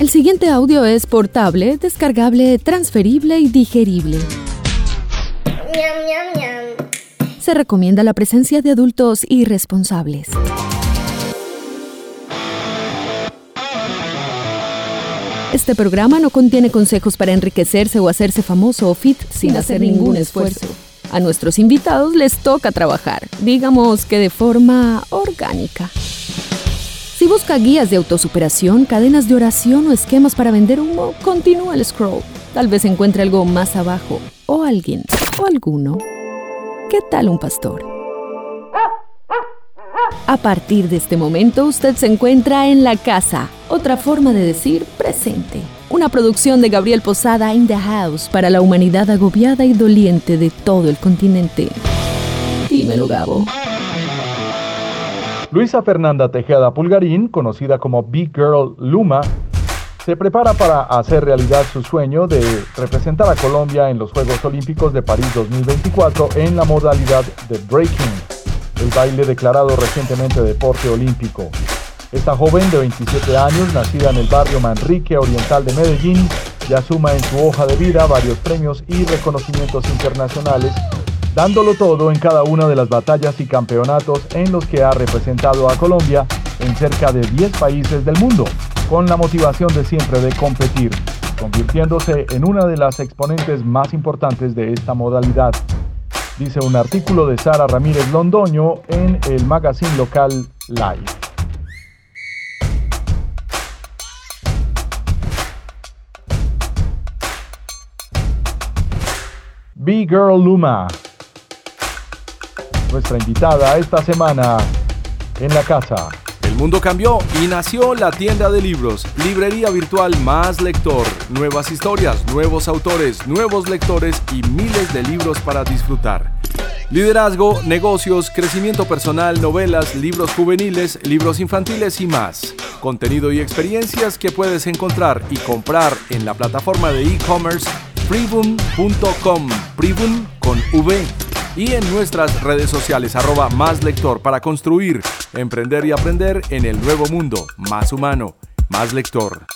El siguiente audio es portable, descargable, transferible y digerible. Se recomienda la presencia de adultos irresponsables. Este programa no contiene consejos para enriquecerse o hacerse famoso o fit sin hacer ningún esfuerzo. A nuestros invitados les toca trabajar, digamos que de forma orgánica. Si busca guías de autosuperación, cadenas de oración o esquemas para vender humo, continúa el scroll. Tal vez encuentre algo más abajo, o alguien, o alguno. ¿Qué tal un pastor? A partir de este momento usted se encuentra en la casa, otra forma de decir presente. Una producción de Gabriel Posada in the House para la humanidad agobiada y doliente de todo el continente. Dímelo, Gabo. Luisa Fernanda Tejeda Pulgarín, conocida como Big Girl Luma, se prepara para hacer realidad su sueño de representar a Colombia en los Juegos Olímpicos de París 2024 en la modalidad de breaking, el baile declarado recientemente deporte olímpico. Esta joven de 27 años, nacida en el barrio Manrique Oriental de Medellín, ya suma en su hoja de vida varios premios y reconocimientos internacionales dándolo todo en cada una de las batallas y campeonatos en los que ha representado a Colombia en cerca de 10 países del mundo, con la motivación de siempre de competir, convirtiéndose en una de las exponentes más importantes de esta modalidad. Dice un artículo de Sara Ramírez Londoño en el magazine local Live. B-Girl Luma nuestra invitada esta semana en la casa. El mundo cambió y nació la tienda de libros, librería virtual más lector, nuevas historias, nuevos autores, nuevos lectores y miles de libros para disfrutar. Liderazgo, negocios, crecimiento personal, novelas, libros juveniles, libros infantiles y más. Contenido y experiencias que puedes encontrar y comprar en la plataforma de e-commerce freeboom.com, freeboom con V y en nuestras redes sociales arroba más lector para construir, emprender y aprender en el nuevo mundo, más humano, más lector.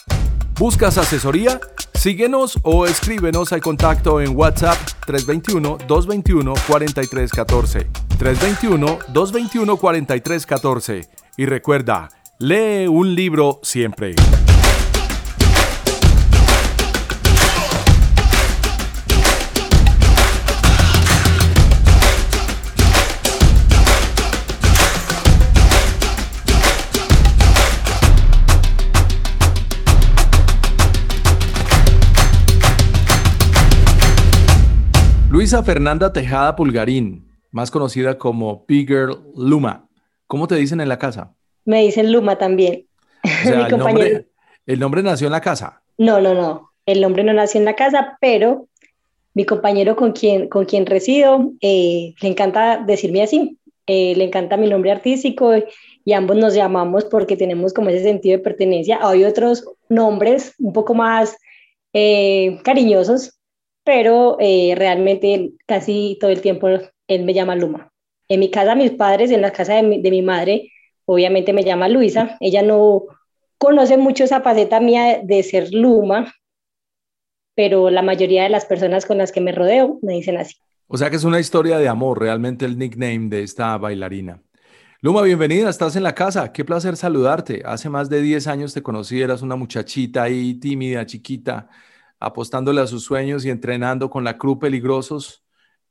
¿Buscas asesoría? Síguenos o escríbenos al contacto en WhatsApp 321-221-4314. 321-221-4314. Y recuerda, lee un libro siempre. Luisa Fernanda Tejada Pulgarín, más conocida como Big Girl Luma. ¿Cómo te dicen en la casa? Me dicen Luma también. el, nombre, nació en la casa? No, no, no. El nombre no nació en la casa, pero mi compañero con quien, con quien resido eh, le encanta decirme así. Eh, le encanta mi nombre artístico y ambos nos llamamos porque tenemos como ese sentido de pertenencia. Hay otros nombres un poco más eh, cariñosos, pero eh, realmente casi todo el tiempo él me llama Luma. En mi casa, mis padres, en la casa de mi, madre, obviamente me llama Luisa. Ella no conoce mucho esa faceta mía de ser Luma, pero la mayoría de las personas con las que me rodeo me dicen así. O sea que es una historia de amor, realmente el nickname de esta bailarina. Luma, bienvenida, estás en la casa. Qué placer saludarte. Hace más de 10 años te conocí, eras una muchachita ahí tímida, chiquita, apostándole a sus sueños y entrenando con la crew peligrosos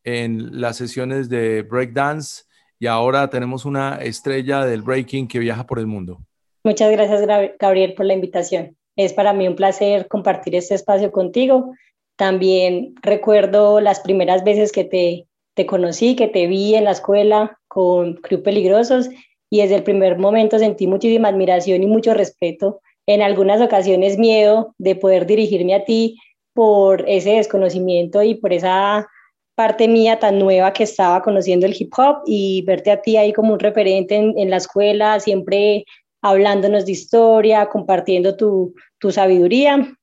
en las sesiones de breakdance y ahora tenemos una estrella del breaking que viaja por el mundo. Muchas gracias, Gabriel, por la invitación. Es para mí un placer compartir este espacio contigo. También recuerdo las primeras veces que te, conocí, que te vi en la escuela con Crew Peligrosos y desde el primer momento sentí muchísima admiración y mucho respeto en algunas ocasiones miedo de poder dirigirme a ti por ese desconocimiento y por esa parte mía tan nueva que estaba conociendo el hip hop y verte a ti ahí como un referente en, la escuela, siempre hablándonos de historia, compartiendo tu, tu, sabiduría.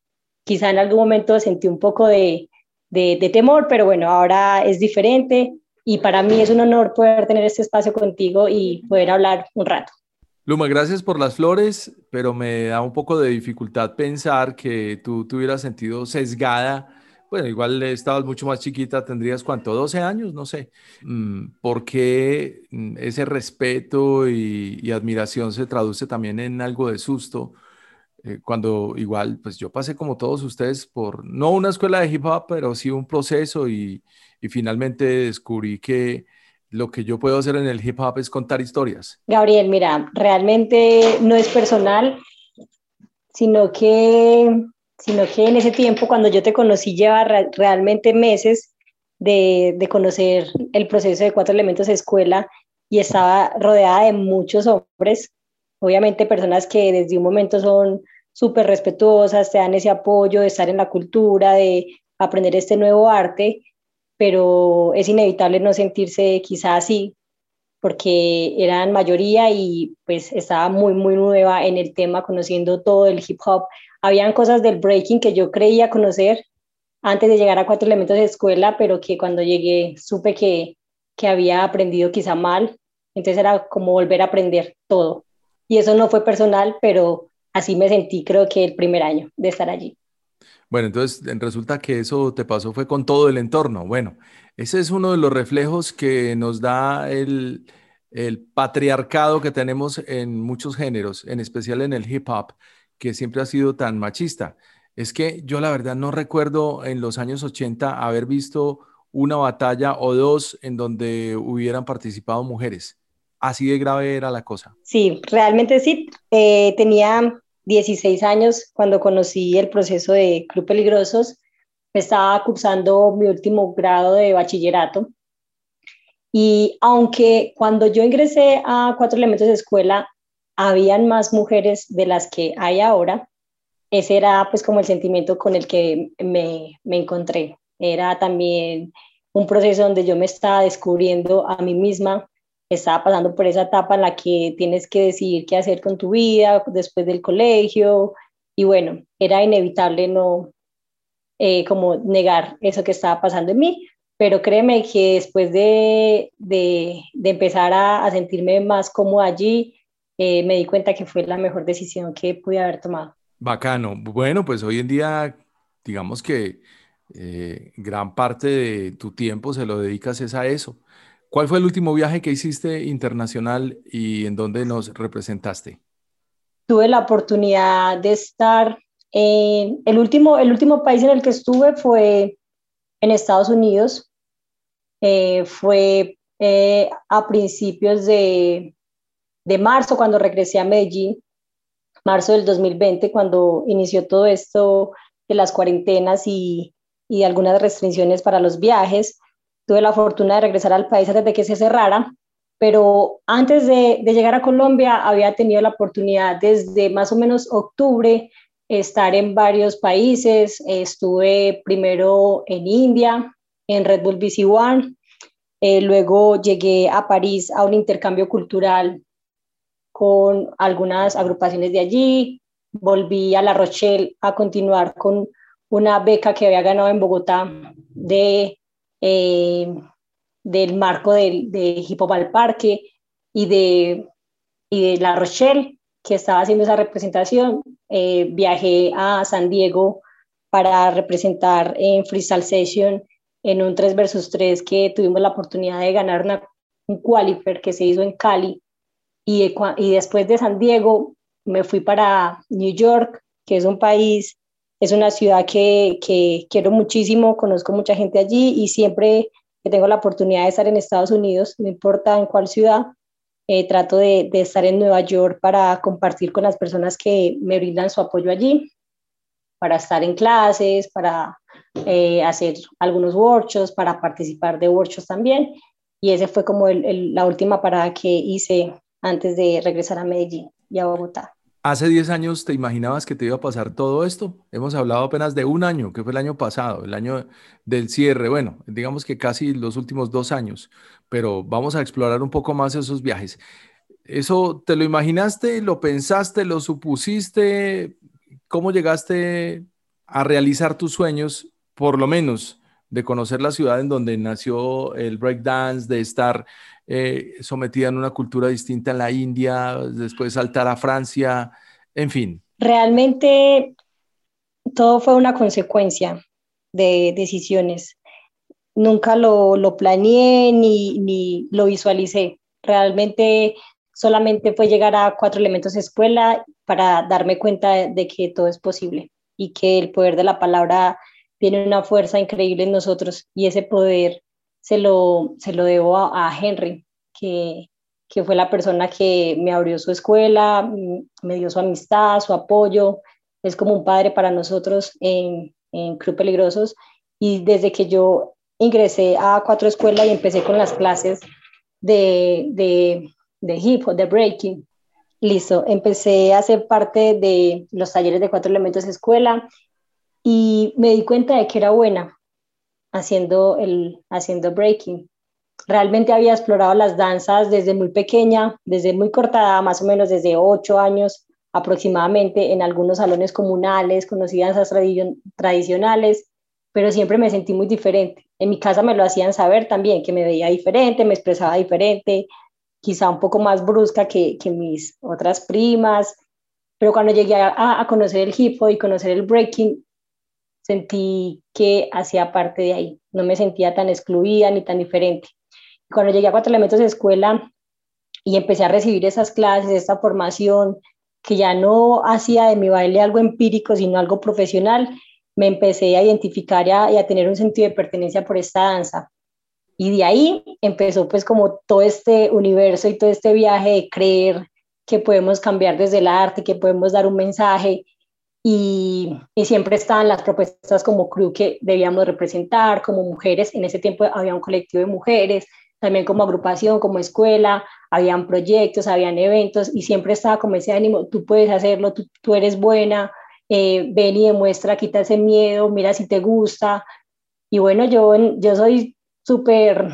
Quizá en algún momento sentí un poco de, de, de temor, pero bueno, ahora es diferente y para mí es un honor poder tener este espacio contigo y poder hablar un rato. Luma, gracias por las flores, pero me da un poco de dificultad pensar que tú te hubieras sentido sesgada. Bueno, igual estabas mucho más chiquita, tendrías cuánto, 12 años, no sé. Mm, ¿Por qué mm, ese respeto y, admiración se traduce también en algo de susto? Eh, cuando igual, pues yo pasé como todos ustedes por, no una escuela de hip hop, pero sí un proceso y, y finalmente descubrí que lo que yo puedo hacer en el hip hop es contar historias. Gabriel, mira, realmente no es personal, sino que, sino que en ese tiempo, cuando yo te conocí, lleva realmente meses de, de conocer el proceso de cuatro elementos de escuela y estaba rodeada de muchos hombres, obviamente personas que desde un momento son súper respetuosas, te dan ese apoyo de estar en la cultura, de aprender este nuevo arte pero es inevitable no sentirse quizá así, porque eran mayoría y pues estaba muy, muy nueva en el tema, conociendo todo el hip hop. Habían cosas del breaking que yo creía conocer antes de llegar a cuatro elementos de escuela, pero que cuando llegué supe que, que había aprendido quizá mal, entonces era como volver a aprender todo. Y eso no fue personal, pero así me sentí creo que el primer año de estar allí. Bueno, entonces resulta que eso te pasó fue con todo el entorno. Bueno, ese es uno de los reflejos que nos da el, patriarcado que tenemos en muchos géneros, en especial en el hip hop, que siempre ha sido tan machista. Es que yo la verdad no recuerdo en los años 80 haber visto una batalla o dos en donde hubieran participado mujeres. Así de grave era la cosa. Sí, realmente sí. Eh, tenía 16 años cuando conocí el proceso de Club Peligrosos. Estaba cursando mi último grado de bachillerato. Y aunque cuando yo ingresé a Cuatro Elementos de Escuela, habían más mujeres de las que hay ahora, ese era pues como el sentimiento con el que me, me encontré. Era también un proceso donde yo me estaba descubriendo a mí misma, estaba pasando por esa etapa en la que tienes que decidir qué hacer con tu vida después del colegio y bueno, era inevitable no eh, como negar eso que estaba pasando en mí, pero créeme que después de, de, empezar a, sentirme más como allí, eh, me di cuenta que fue la mejor decisión que pude haber tomado. Bacano. Bueno, pues hoy en día, digamos que eh, gran parte de tu tiempo se lo dedicas es a eso ¿Cuál fue el último viaje que hiciste internacional y en dónde nos representaste? Tuve la oportunidad de estar en el último, el último país en el que estuve fue en Estados Unidos. Eh, fue eh, a principios de, de marzo cuando regresé a Medellín, marzo del 2020, cuando inició todo esto de las cuarentenas y, y algunas restricciones para los viajes tuve la fortuna de regresar al país antes de que se cerrara, pero antes de, llegar a Colombia había tenido la oportunidad desde más o menos octubre estar en varios países. Estuve primero en India, en Red Bull BC One, eh, luego llegué a París a un intercambio cultural con algunas agrupaciones de allí, volví a La Rochelle a continuar con una beca que había ganado en Bogotá de eh, del marco de, de Hip al Parque y de, y de La Rochelle, que estaba haciendo esa representación. Eh, viajé a San Diego para representar en Freestyle Session en un 3 versus 3 que tuvimos la oportunidad de ganar un qualifier que se hizo en Cali. Y después de San Diego me fui para New York, que es un país es una ciudad que, quiero muchísimo, conozco mucha gente allí y siempre que tengo la oportunidad de estar en Estados Unidos, no importa en cuál ciudad, eh, trato de, estar en Nueva York para compartir con las personas que me brindan su apoyo allí, para estar en clases, para eh, hacer algunos workshops, para participar de workshops también. Y ese fue como la última parada que hice antes de regresar a Medellín y a Bogotá. Hace 10 años te imaginabas que te iba a pasar todo esto. Hemos hablado apenas de un año, que fue el año pasado, el año del cierre. Bueno, digamos que casi los últimos dos años, pero vamos a explorar un poco más esos viajes. ¿Eso te lo imaginaste, lo pensaste, lo supusiste? ¿Cómo llegaste a realizar tus sueños, por lo menos de conocer la ciudad en donde nació el breakdance, de estar eh, sometida en una cultura distinta en la India, después saltar a Francia, en fin. Realmente todo fue una consecuencia de decisiones. Nunca lo, lo planeé ni, ni lo visualicé. Realmente solamente fue llegar a cuatro elementos escuela para darme cuenta de, que todo es posible y que el poder de la palabra tiene una fuerza increíble en nosotros y ese poder se lo, se lo debo a, Henry, que, que, fue la persona que me abrió su escuela, mm, me dio su amistad, su apoyo, es como un padre para nosotros en, en Club Peligrosos. Y desde que yo ingresé a cuatro escuelas y empecé con las clases de, de, de hip hop, de breaking, listo, empecé a ser parte de los talleres de cuatro elementos escuela y me di cuenta de que era buena haciendo, el, haciendo breaking. Realmente había explorado las danzas desde muy pequeña, desde muy cortada, más o menos desde ocho años aproximadamente, en algunos salones comunales, conocí danzas tradicionales, pero siempre me sentí muy diferente. En mi casa me lo hacían saber también, que me veía diferente, me expresaba diferente, quizá un poco más brusca que, que mis otras primas, pero cuando llegué a, a, conocer el hip hop y conocer el breaking, sentí que hacía parte de ahí, no me sentía tan excluida ni tan diferente. Cuando llegué a Cuatro Elementos de Escuela y empecé a recibir esas clases, esta formación, que ya no hacía de mi baile algo empírico, sino algo profesional, me empecé a identificar y a, tener un sentido de pertenencia por esta danza. Y de ahí empezó pues como todo este universo y todo este viaje de creer que podemos cambiar desde el arte, que podemos dar un mensaje. Y, siempre estaban las propuestas como crew que debíamos representar, como mujeres. En ese tiempo había un colectivo de mujeres, también como agrupación, como escuela, habían proyectos, habían eventos y siempre estaba como ese ánimo, tú puedes hacerlo, tú, tú eres buena, eh, ven y demuestra, quita ese miedo, mira si te gusta. Y bueno, yo, yo soy súper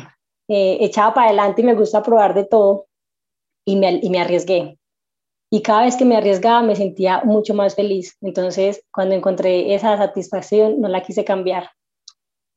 eh, echada para adelante y me gusta probar de todo y me, y me arriesgué. Y cada vez que me arriesgaba me sentía mucho más feliz. Entonces, cuando encontré esa satisfacción, no la quise cambiar.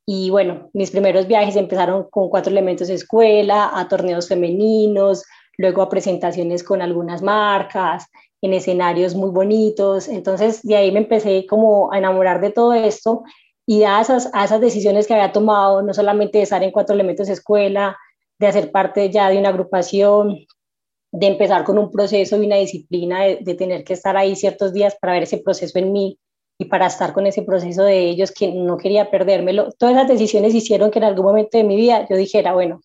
Y bueno, mis primeros viajes empezaron con cuatro elementos de escuela, a torneos femeninos, luego a presentaciones con algunas marcas, en escenarios muy bonitos. Entonces, de ahí me empecé como a enamorar de todo esto y a esas, a esas decisiones que había tomado, no solamente de estar en cuatro elementos de escuela, de hacer parte ya de una agrupación, de empezar con un proceso y una disciplina, de, tener que estar ahí ciertos días para ver ese proceso en mí, y para estar con ese proceso de ellos que no quería perdérmelo. Todas esas decisiones hicieron que en algún momento de mi vida yo dijera, bueno,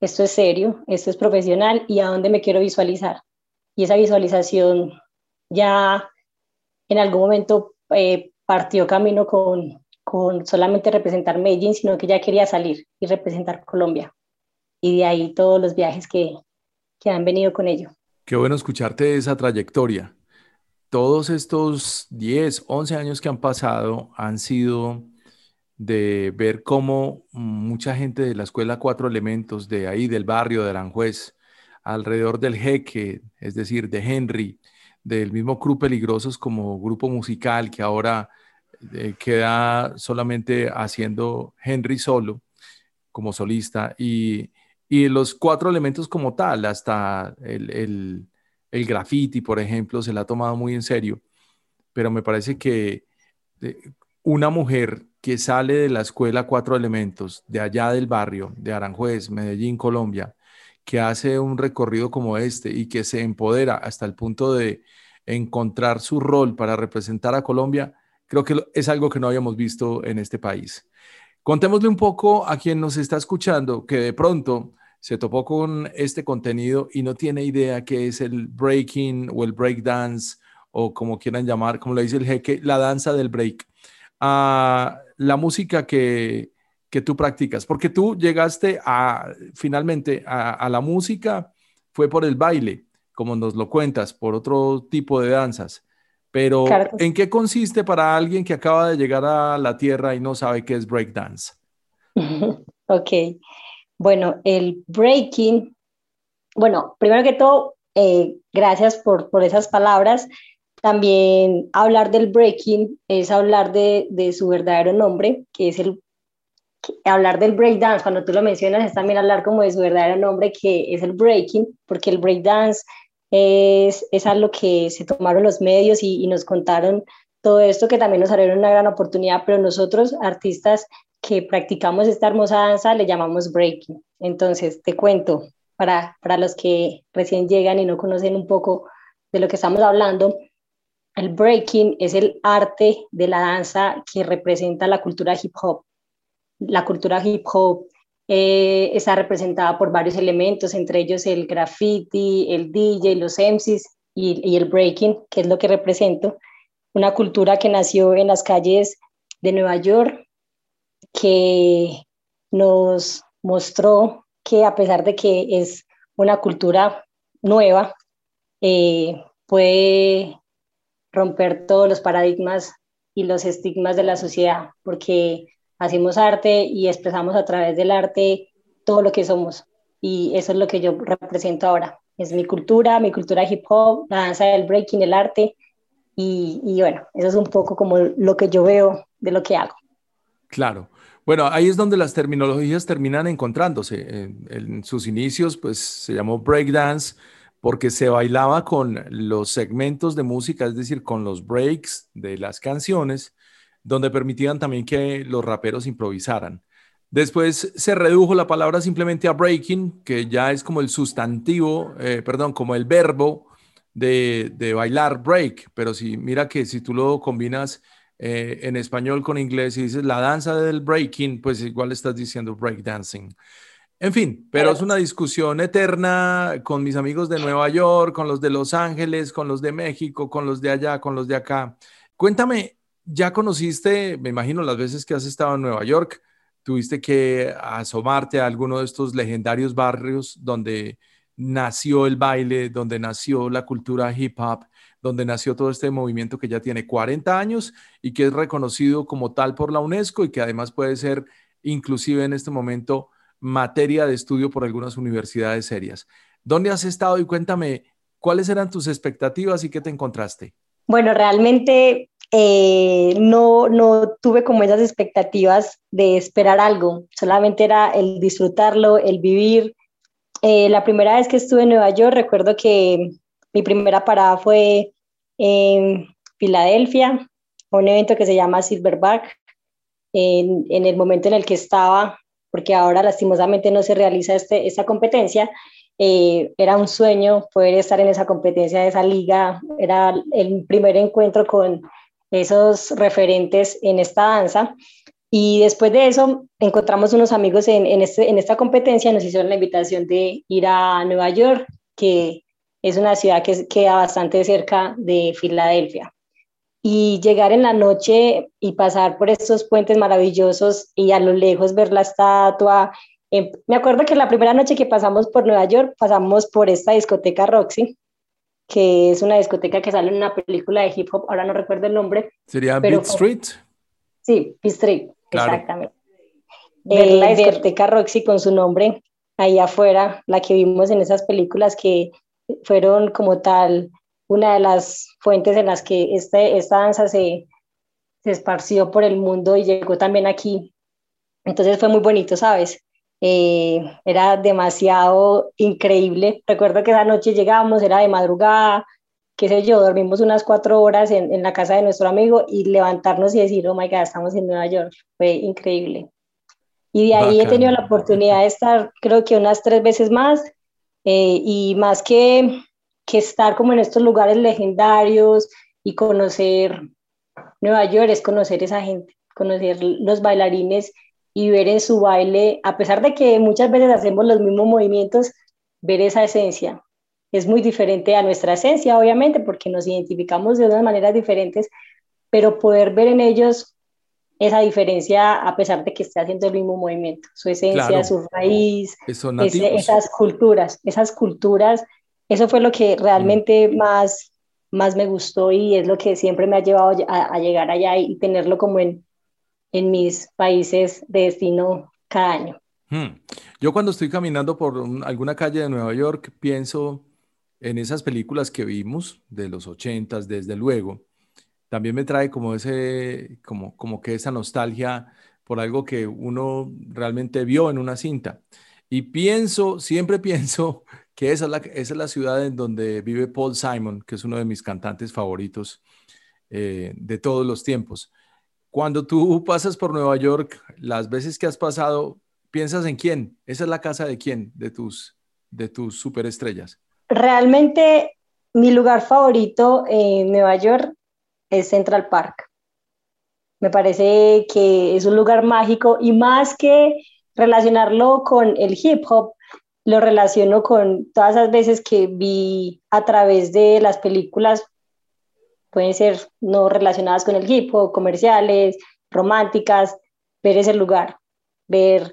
esto es serio, esto es profesional y a dónde me quiero visualizar. Y esa visualización ya en algún momento eh, partió camino con, con solamente representar Medellín, sino que ya quería salir y representar Colombia. Y de ahí todos los viajes que, que han venido con ello. Qué bueno escucharte esa trayectoria todos estos 10, 11 años que han pasado han sido de ver cómo mucha gente de la escuela Cuatro Elementos, de ahí del barrio de Aranjuez, alrededor del Jeque, es decir, de Henry, del mismo Club Peligrosos como grupo musical que ahora eh, queda solamente haciendo Henry solo como solista y, y los cuatro elementos como tal, hasta el el graffiti, por ejemplo, se la ha tomado muy en serio, pero me parece que eh, una mujer que sale de la escuela Cuatro Elementos, de allá del barrio, de Aranjuez, Medellín, Colombia, que hace un recorrido como este y que se empodera hasta el punto de encontrar su rol para representar a Colombia, creo que es algo que no habíamos visto en este país. Contémosle un poco a quien nos está escuchando que de pronto se topó con este contenido y no tiene idea qué es el breaking o el breakdance o como quieran llamar, como le dice el jeque, la danza del break. a la música que, que, tú practicas, porque tú llegaste a, finalmente a, la música, fue por el baile, como nos lo cuentas, por otro tipo de danzas. Pero, ¿en qué consiste para alguien que acaba de llegar a la tierra y no sabe qué es breakdance? ok. Bueno, el breaking, bueno, primero que todo, eh, gracias por, por esas palabras. También hablar del breaking es hablar de, de, su verdadero nombre, que es el hablar del breakdance, cuando tú lo mencionas, es también hablar como de su verdadero nombre, que es el breaking, porque el breakdance es, es algo que se tomaron los medios y, y nos contaron todo esto que también nos abrieron una gran oportunidad, pero nosotros, artistas que practicamos esta hermosa danza, le llamamos breaking. Entonces, te cuento, para, para los que recién llegan y no conocen un poco de lo que estamos hablando, el breaking es el arte de la danza que representa la cultura hip hop. La cultura hip hop eh, está representada por varios elementos, entre ellos el graffiti, el DJ, los MCs y, y el breaking, que es lo que represento. Una cultura que nació en las calles de Nueva York, que nos mostró que a pesar de que es una cultura nueva, eh, puede romper todos los paradigmas y los estigmas de la sociedad, porque hacemos arte y expresamos a través del arte todo lo que somos. Y eso es lo que yo represento ahora. Es mi cultura, mi cultura hip hop, la danza del breaking, el arte. Y, y bueno, eso es un poco como lo que yo veo de lo que hago. Claro. Bueno, ahí es donde las terminologías terminan encontrándose. En, sus inicios, pues se llamó breakdance porque se bailaba con los segmentos de música, es decir, con los breaks de las canciones, donde permitían también que los raperos improvisaran. Después se redujo la palabra simplemente a breaking, que ya es como el sustantivo, eh, perdón, como el verbo de, de, bailar break. Pero si mira que si tú lo combinas eh, en español con inglés y dices la danza del breaking, pues igual estás diciendo breakdancing. En fin, pero es una discusión eterna con mis amigos de Nueva York, con los de Los Ángeles, con los de México, con los de allá, con los de acá. Cuéntame, ¿ya conociste, me imagino las veces que has estado en Nueva York, tuviste que asomarte a alguno de estos legendarios barrios donde nació el baile, donde nació la cultura hip hop, donde nació todo este movimiento que ya tiene 40 años y que es reconocido como tal por la UNESCO y que además puede ser inclusive en este momento materia de estudio por algunas universidades serias. ¿Dónde has estado y cuéntame cuáles eran tus expectativas y qué te encontraste? Bueno, realmente eh, no, no tuve como esas expectativas de esperar algo, solamente era el disfrutarlo, el vivir. Eh, la primera vez que estuve en Nueva York, recuerdo que mi primera parada fue en Filadelfia, un evento que se llama Silverback. En, en el momento en el que estaba, porque ahora lastimosamente no se realiza este, esta competencia. Eh, era un sueño poder estar en esa competencia de esa liga, era el primer encuentro con esos referentes en esta danza. Y después de eso, encontramos unos amigos en, en, este, en esta competencia, nos hicieron la invitación de ir a Nueva York, que es una ciudad que queda bastante cerca de Filadelfia y llegar en la noche y pasar por estos puentes maravillosos y a lo lejos ver la estatua. Eh, me acuerdo que la primera noche que pasamos por Nueva York, pasamos por esta discoteca Roxy, que es una discoteca que sale en una película de hip hop, ahora no recuerdo el nombre. ¿Sería Beat Street? Sí, Beat Street, exactamente. Ver la discoteca Roxy con su nombre ahí afuera, la que vimos en esas películas que fueron como tal una de las fuentes en las que este, esta danza se, se esparció por el mundo y llegó también aquí. Entonces fue muy bonito, ¿sabes? Eh, era demasiado increíble. Recuerdo que esa noche llegamos, era de madrugada, qué sé yo, dormimos unas cuatro horas en, en, la casa de nuestro amigo y levantarnos y decir, oh my God, estamos en Nueva York. Fue increíble. Y de ahí he tenido la oportunidad de estar, creo que unas tres veces más. Eh, y más que que estar como en estos lugares legendarios y conocer Nueva York es conocer esa gente, conocer los bailarines y ver en su baile, a pesar de que muchas veces hacemos los mismos movimientos, ver esa esencia. Es muy diferente a nuestra esencia, obviamente, porque nos identificamos de unas maneras diferentes, pero poder ver en ellos esa diferencia a pesar de que esté haciendo el mismo movimiento, su esencia, claro. su raíz, ese, esas culturas, esas culturas eso fue lo que realmente más, más me gustó y es lo que siempre me ha llevado a, a llegar allá y tenerlo como en, en mis países de destino cada año. Hmm. Yo cuando estoy caminando por un, alguna calle de Nueva York pienso en esas películas que vimos de los ochentas, desde luego. También me trae como ese, como, como que esa nostalgia por algo que uno realmente vio en una cinta. Y pienso, siempre pienso que esa es la, esa es la ciudad en donde vive Paul Simon, que es uno de mis cantantes favoritos eh, de todos los tiempos. Cuando tú pasas por Nueva York, las veces que has pasado, ¿piensas en quién? ¿Esa es la casa de quién? De tus, de tus superestrellas. Realmente mi lugar favorito en Nueva York es Central Park. Me parece que es un lugar mágico y más que relacionarlo con el hip hop, lo relaciono con todas las veces que vi a través de las películas, pueden ser no relacionadas con el hip hop, comerciales, románticas, ver ese lugar, ver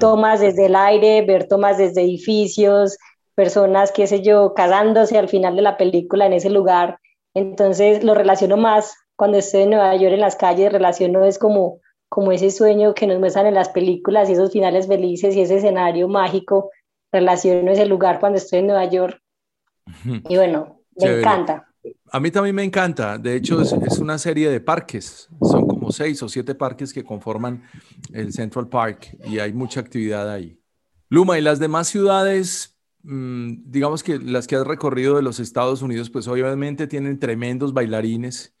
tomas desde el aire, ver tomas desde edificios, personas, qué sé yo, casándose al final de la película en ese lugar. Entonces lo relaciono más cuando estoy en Nueva York en las calles, relaciono es como, como ese sueño que nos muestran en las películas y esos finales felices y ese escenario mágico, relaciono ese lugar cuando estoy en Nueva York. Y bueno, me encanta. A mí también me encanta. De hecho, es, es, una serie de parques. Son como seis o siete parques que conforman el Central Park y hay mucha actividad ahí. Luma, ¿y las demás ciudades, digamos que las que has recorrido de los Estados Unidos, pues obviamente tienen tremendos bailarines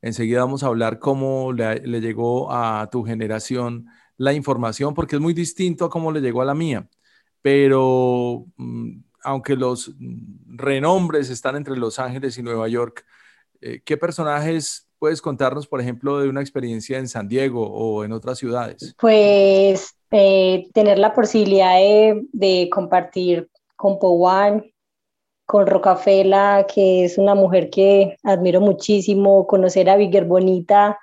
Enseguida vamos a hablar cómo le, llegó a tu generación la información, porque es muy distinto a cómo le llegó a la mía. Pero mm, aunque los renombres están entre Los Ángeles y Nueva York, eh, ¿qué personajes puedes contarnos, por ejemplo, de una experiencia en San Diego o en otras ciudades? Pues eh, tener la posibilidad de, compartir con Powan, con Rocafela, que es una mujer que admiro muchísimo, conocer a Bigger Bonita,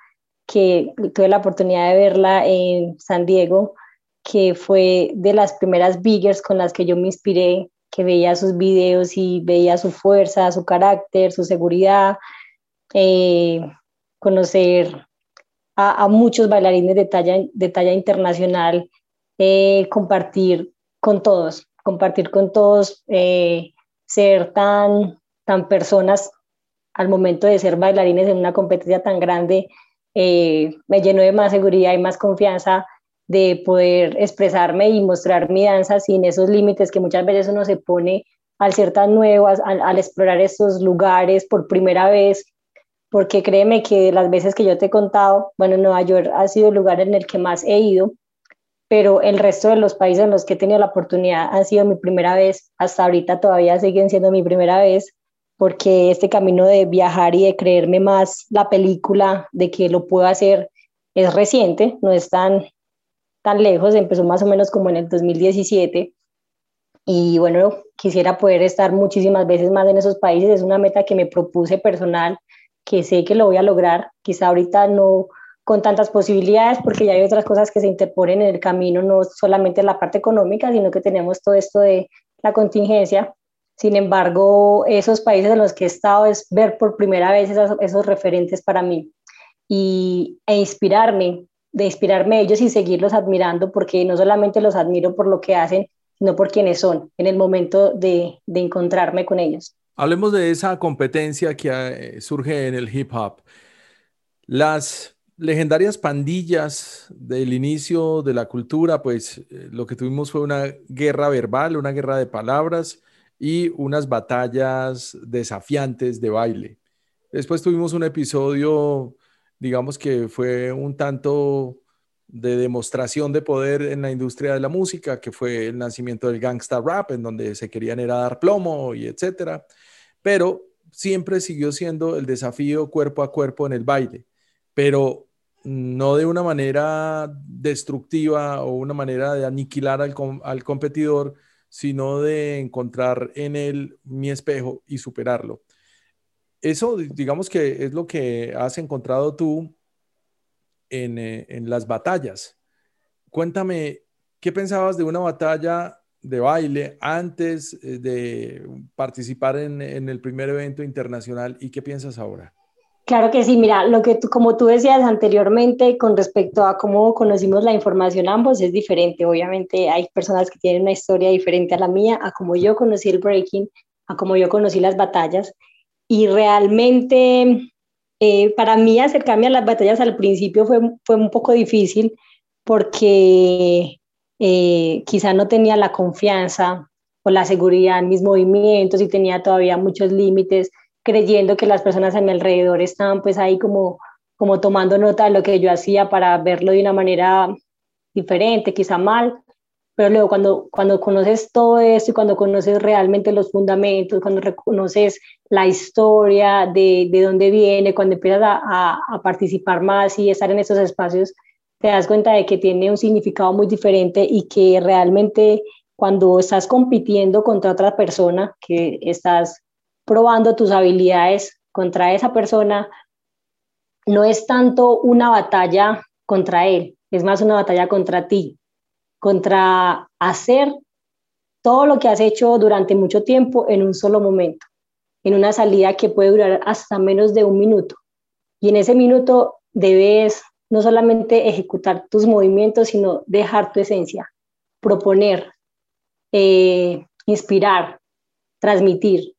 que tuve la oportunidad de verla en San Diego, que fue de las primeras Biggers con las que yo me inspiré, que veía sus videos y veía su fuerza, su carácter, su seguridad, eh, conocer a, muchos bailarines de talla, internacional, eh, compartir con todos, compartir con todos. Eh, ser tan, tan personas al momento de ser bailarines en una competencia tan grande, eh, me llenó de más seguridad y más confianza de poder expresarme y mostrar mi danza sin esos límites que muchas veces uno se pone al ser tan nuevo, al, explorar estos lugares por primera vez, porque créeme que las veces que yo te he contado, bueno, Nueva York ha sido el lugar en el que más he ido, pero el resto de los países en los que he tenido la oportunidad han sido mi primera vez, hasta ahorita todavía siguen siendo mi primera vez, porque este camino de viajar y de creerme más la película, de que lo puedo hacer, es reciente, no es tan, tan lejos, empezó más o menos como en el 2017. Y bueno, quisiera poder estar muchísimas veces más en esos países, es una meta que me propuse personal, que sé que lo voy a lograr, quizá ahorita no con tantas posibilidades, porque ya hay otras cosas que se interponen en el camino, no solamente la parte económica, sino que tenemos todo esto de la contingencia. Sin embargo, esos países en los que he estado es ver por primera vez esos, referentes para mí y, e inspirarme, de inspirarme ellos y seguirlos admirando, porque no solamente los admiro por lo que hacen, sino por quienes son en el momento de, de encontrarme con ellos. Hablemos de esa competencia que eh, surge en el hip hop. Las legendarias pandillas del inicio de la cultura, pues eh, lo que tuvimos fue una guerra verbal, una guerra de palabras y unas batallas desafiantes de baile. Después tuvimos un episodio, digamos que fue un tanto de demostración de poder en la industria de la música, que fue el nacimiento del gangsta rap, en donde se querían era dar plomo y etcétera. Pero siempre siguió siendo el desafío cuerpo a cuerpo en el baile. Pero no de una manera destructiva o una manera de aniquilar al, al, competidor, sino de encontrar en él mi espejo y superarlo. Eso, digamos que es lo que has encontrado tú en, eh, en las batallas. Cuéntame, ¿qué pensabas de una batalla de baile antes eh, de participar en, en el primer evento internacional y qué piensas ahora? Claro que sí, mira, lo que tú, como tú decías anteriormente con respecto a cómo conocimos la información ambos es diferente. Obviamente hay personas que tienen una historia diferente a la mía, a cómo yo conocí el breaking, a cómo yo conocí las batallas. Y realmente eh, para mí acercarme a las batallas al principio fue, fue un poco difícil porque eh, quizá no tenía la confianza o la seguridad en mis movimientos y tenía todavía muchos límites, creyendo que las personas a mi alrededor estaban pues ahí como, como tomando nota de lo que yo hacía para verlo de una manera diferente, quizá mal, pero luego cuando, cuando conoces todo esto y cuando conoces realmente los fundamentos, cuando reconoces la historia de, de dónde viene, cuando empiezas a, a, participar más y estar en esos espacios, te das cuenta de que tiene un significado muy diferente y que realmente cuando estás compitiendo contra otra persona, que estás probando tus habilidades contra esa persona, no es tanto una batalla contra él, es más una batalla contra ti, contra hacer todo lo que has hecho durante mucho tiempo en un solo momento, en una salida que puede durar hasta menos de un minuto. Y en ese minuto debes no solamente ejecutar tus movimientos, sino dejar tu esencia, proponer, eh, inspirar, transmitir.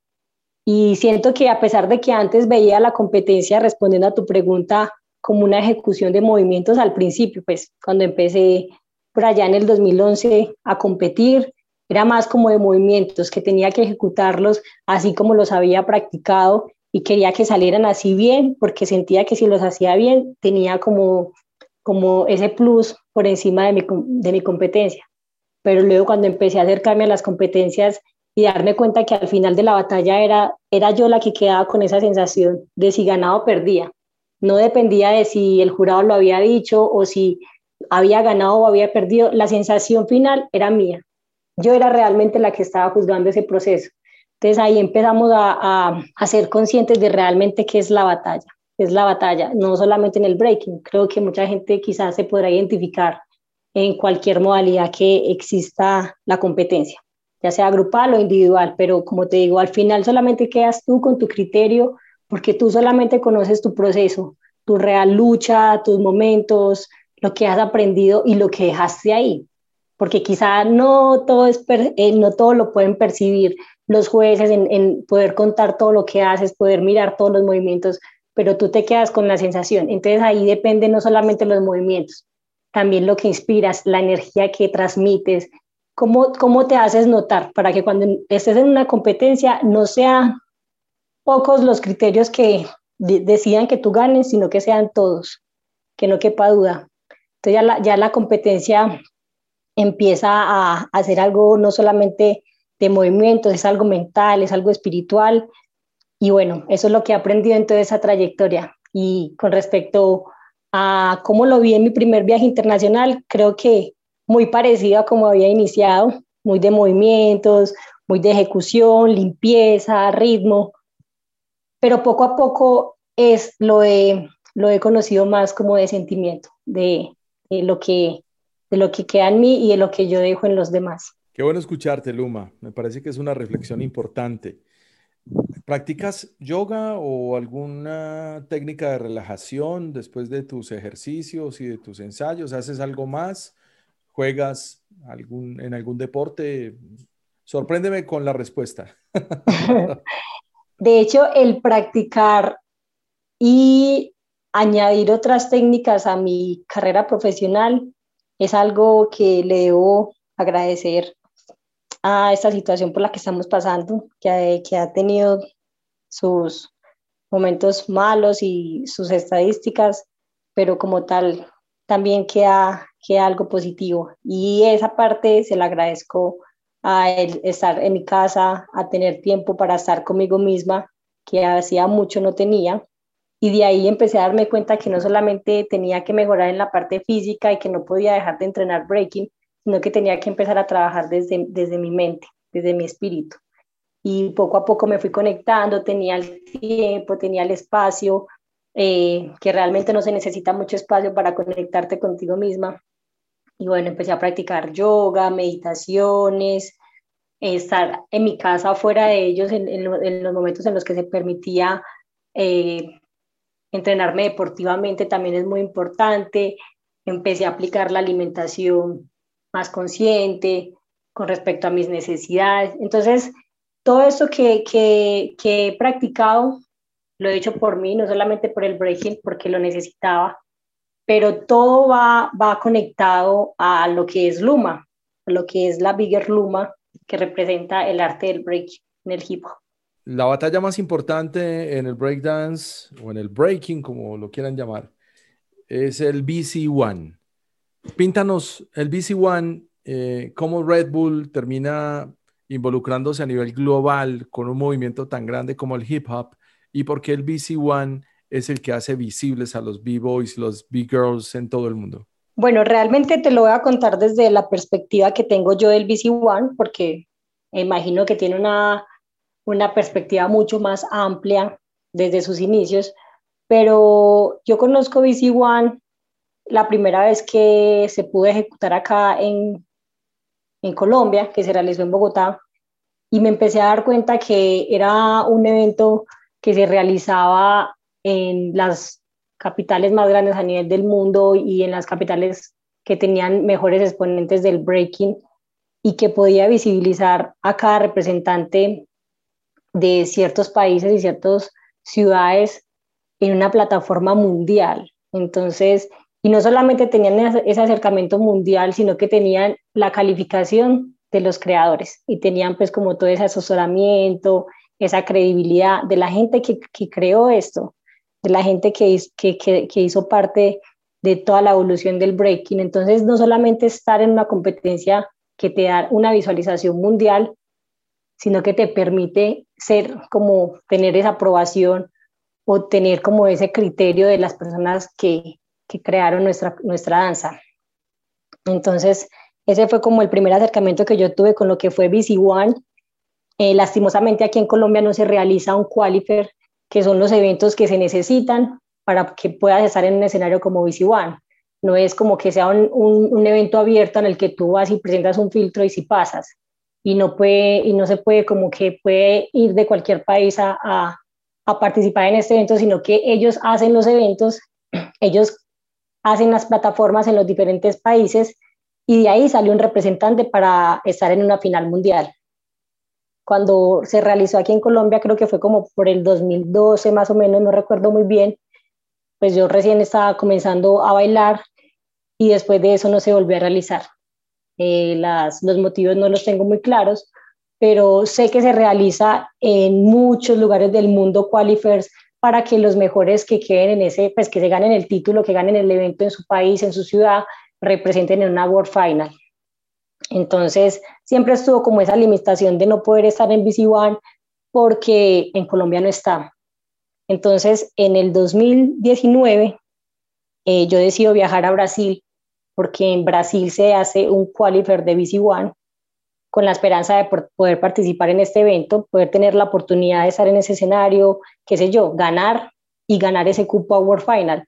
Y siento que a pesar de que antes veía la competencia respondiendo a tu pregunta como una ejecución de movimientos al principio, pues cuando empecé por allá en el 2011 a competir, era más como de movimientos que tenía que ejecutarlos así como los había practicado y quería que salieran así bien porque sentía que si los hacía bien tenía como, como ese plus por encima de mi, de mi competencia. Pero luego cuando empecé a acercarme a las competencias y darme cuenta que al final de la batalla era, era yo la que quedaba con esa sensación de si ganaba o perdía. No dependía de si el jurado lo había dicho o si había ganado o había perdido. La sensación final era mía. Yo era realmente la que estaba juzgando ese proceso. Entonces ahí empezamos a, a, ser conscientes de realmente qué es la batalla, es la batalla, no solamente en el breaking. Creo que mucha gente quizás se podrá identificar en cualquier modalidad que exista la competencia, ya sea grupal o individual, pero como te digo, al final solamente quedas tú con tu criterio porque tú solamente conoces tu proceso, tu real lucha, tus momentos, lo que has aprendido y lo que dejaste ahí, porque quizá no todo, es eh, no todo lo pueden percibir los jueces en, poder contar todo lo que haces, poder mirar todos los movimientos, pero tú te quedas con la sensación. Entonces ahí depende no solamente los movimientos, también lo que inspiras, la energía que transmites, cómo, cómo te haces notar para que cuando estés en una competencia no sean pocos los criterios que decidan que tú ganes, sino que sean todos, que no quepa duda. Entonces ya la, ya la competencia empieza a hacer algo no solamente de movimientos, es algo mental, es algo espiritual. Y bueno, eso es lo que he aprendido en toda esa trayectoria. Y con respecto a cómo lo vi en mi primer viaje internacional, creo que muy parecido a como había iniciado, muy de movimientos, muy de ejecución, limpieza, ritmo, pero poco a poco es lo he, lo he conocido más como de sentimiento, de, de, lo que, de lo que queda en mí y de lo que yo dejo en los demás. Qué bueno escucharte, Luma. Me parece que es una reflexión importante. ¿Practicas yoga o alguna técnica de relajación después de tus ejercicios y de tus ensayos? ¿Haces algo más? ¿Juegas algún, en algún deporte? Sorpréndeme con la respuesta. De hecho, el practicar y añadir otras técnicas a mi carrera profesional es algo que le debo agradecer a esta situación por la que estamos pasando, que, que ha tenido sus momentos malos y sus estadísticas, pero como tal también queda, queda algo positivo. Y esa parte se la agradezco a estar en mi casa, a tener tiempo para estar conmigo misma, que hacía mucho no tenía. Y de ahí empecé a darme cuenta que no solamente tenía que mejorar en la parte física y que no podía dejar de entrenar breaking, sino que tenía que empezar a trabajar desde, desde mi mente, desde mi espíritu. Y poco a poco me fui conectando, tenía el tiempo, tenía el espacio, eh, que realmente no se necesita mucho espacio para conectarte contigo misma. Y bueno, empecé a practicar yoga, meditaciones, estar en mi casa fuera de ellos en, los momentos en los que se permitía eh, entrenarme deportivamente también es muy importante. Empecé a aplicar la alimentación más consciente con respecto a mis necesidades. Entonces, todo eso que, que, que he practicado lo he hecho por mí, no solamente por el breaking, porque lo necesitaba, pero todo va, va conectado a lo que es Luma, a lo que es la Bigger Luma, que representa el arte del break en el hip hop. La batalla más importante en el breakdance o en el breaking, como lo quieran llamar, es el BC One. Píntanos el BC One, eh, cómo Red Bull termina involucrándose a nivel global con un movimiento tan grande como el hip hop y por qué el BC One es el que hace visibles a los B-Boys, los B-Girls en todo el mundo. Bueno, realmente te lo voy a contar desde la perspectiva que tengo yo del BC One, porque imagino que tiene una, una perspectiva mucho más amplia desde sus inicios, pero yo conozco BC One la primera vez que se pudo ejecutar acá en, en Colombia, que se realizó en Bogotá, y me empecé a dar cuenta que era un evento que se realizaba en las capitales más grandes a nivel del mundo y en las capitales que tenían mejores exponentes del breaking y que podía visibilizar a cada representante de ciertos países y ciertas ciudades en una plataforma mundial. Entonces, y no solamente tenían ese acercamiento mundial, sino que tenían la calificación de los creadores y tenían pues como todo ese asesoramiento, esa credibilidad de la gente que, que creó esto, de la gente que, que, que, hizo parte de toda la evolución del breaking. Entonces, no solamente estar en una competencia que te da una visualización mundial, sino que te permite ser como tener esa aprobación o tener como ese criterio de las personas que, que crearon nuestra, nuestra danza. Entonces, ese fue como el primer acercamiento que yo tuve con lo que fue BC One. Eh, lastimosamente aquí en Colombia no se realiza un qualifier que son los eventos que se necesitan para que puedas estar en un escenario como BC One. No es como que sea un, un, evento abierto en el que tú vas y presentas un filtro y si pasas. Y no, puede, y no se puede como que puede ir de cualquier país a, a, a participar en este evento, sino que ellos hacen los eventos, ellos hacen las plataformas en los diferentes países y de ahí salió un representante para estar en una final mundial cuando se realizó aquí en Colombia, creo que fue como por el 2012 más o menos, no recuerdo muy bien, pues yo recién estaba comenzando a bailar y después de eso no se volvió a realizar. Eh, las, los motivos no los tengo muy claros, pero sé que se realiza en muchos lugares del mundo qualifiers para que los mejores que queden en ese, pues que se ganen el título, que ganen el evento en su país, en su ciudad, representen en una World Final. Entonces, siempre estuvo como esa limitación de no poder estar en BC One porque en Colombia no está. Entonces, en el 2019, eh, yo decido viajar a Brasil porque en Brasil se hace un qualifier de BC One con la esperanza de poder participar en este evento, poder tener la oportunidad de estar en ese escenario, qué sé yo, ganar y ganar ese cupo a World Final.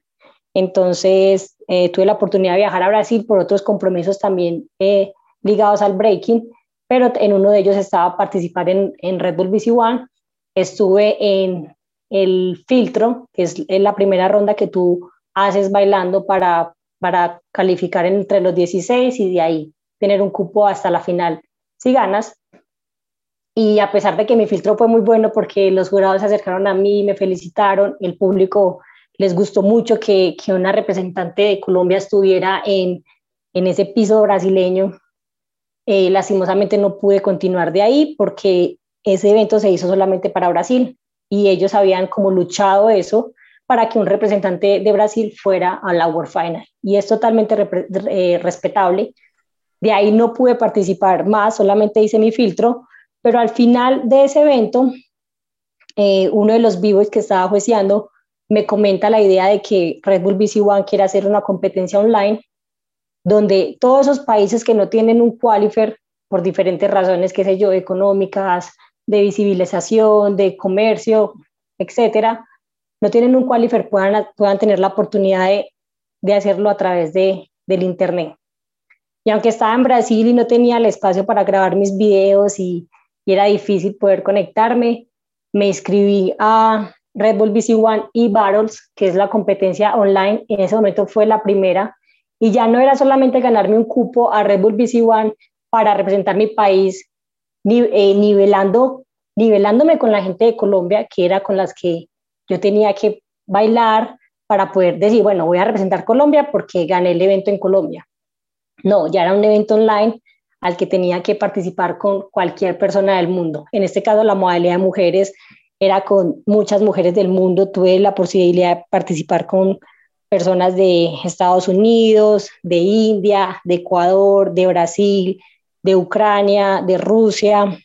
Entonces, eh, tuve la oportunidad de viajar a Brasil por otros compromisos también eh, ligados al breaking, pero en uno de ellos estaba participar en, en Red Bull BC One. Estuve en el filtro, que es la primera ronda que tú haces bailando para, para calificar entre los 16 y de ahí tener un cupo hasta la final si ganas. Y a pesar de que mi filtro fue muy bueno porque los jurados se acercaron a mí, me felicitaron, el público les gustó mucho que, que una representante de Colombia estuviera en, en ese piso brasileño eh, lastimosamente no pude continuar de ahí porque ese evento se hizo solamente para Brasil y ellos habían como luchado eso para que un representante de Brasil fuera a la World Final. Y es totalmente eh, respetable. De ahí no pude participar más, solamente hice mi filtro, pero al final de ese evento, eh, uno de los vivos que estaba jueceando me comenta la idea de que Red Bull BC One quiere hacer una competencia online donde todos esos países que no tienen un qualifier por diferentes razones, qué sé yo, económicas, de visibilización, de comercio, etcétera, no tienen un qualifier, puedan, puedan tener la oportunidad de, de hacerlo a través de, del Internet. Y aunque estaba en Brasil y no tenía el espacio para grabar mis videos y, y era difícil poder conectarme, me inscribí a Red Bull BC One y Battles, que es la competencia online. En ese momento fue la primera y ya no era solamente ganarme un cupo a Red Bull BC One para representar mi país, eh, nivelando, nivelándome con la gente de Colombia, que era con las que yo tenía que bailar, para poder decir, bueno, voy a representar Colombia porque gané el evento en Colombia. No, ya era un evento online al que tenía que participar con cualquier persona del mundo. En este caso, la modalidad de mujeres era con muchas mujeres del mundo. Tuve la posibilidad de participar con personas de Estados Unidos, de India, de Ecuador, de Brasil, de Ucrania, de Rusia.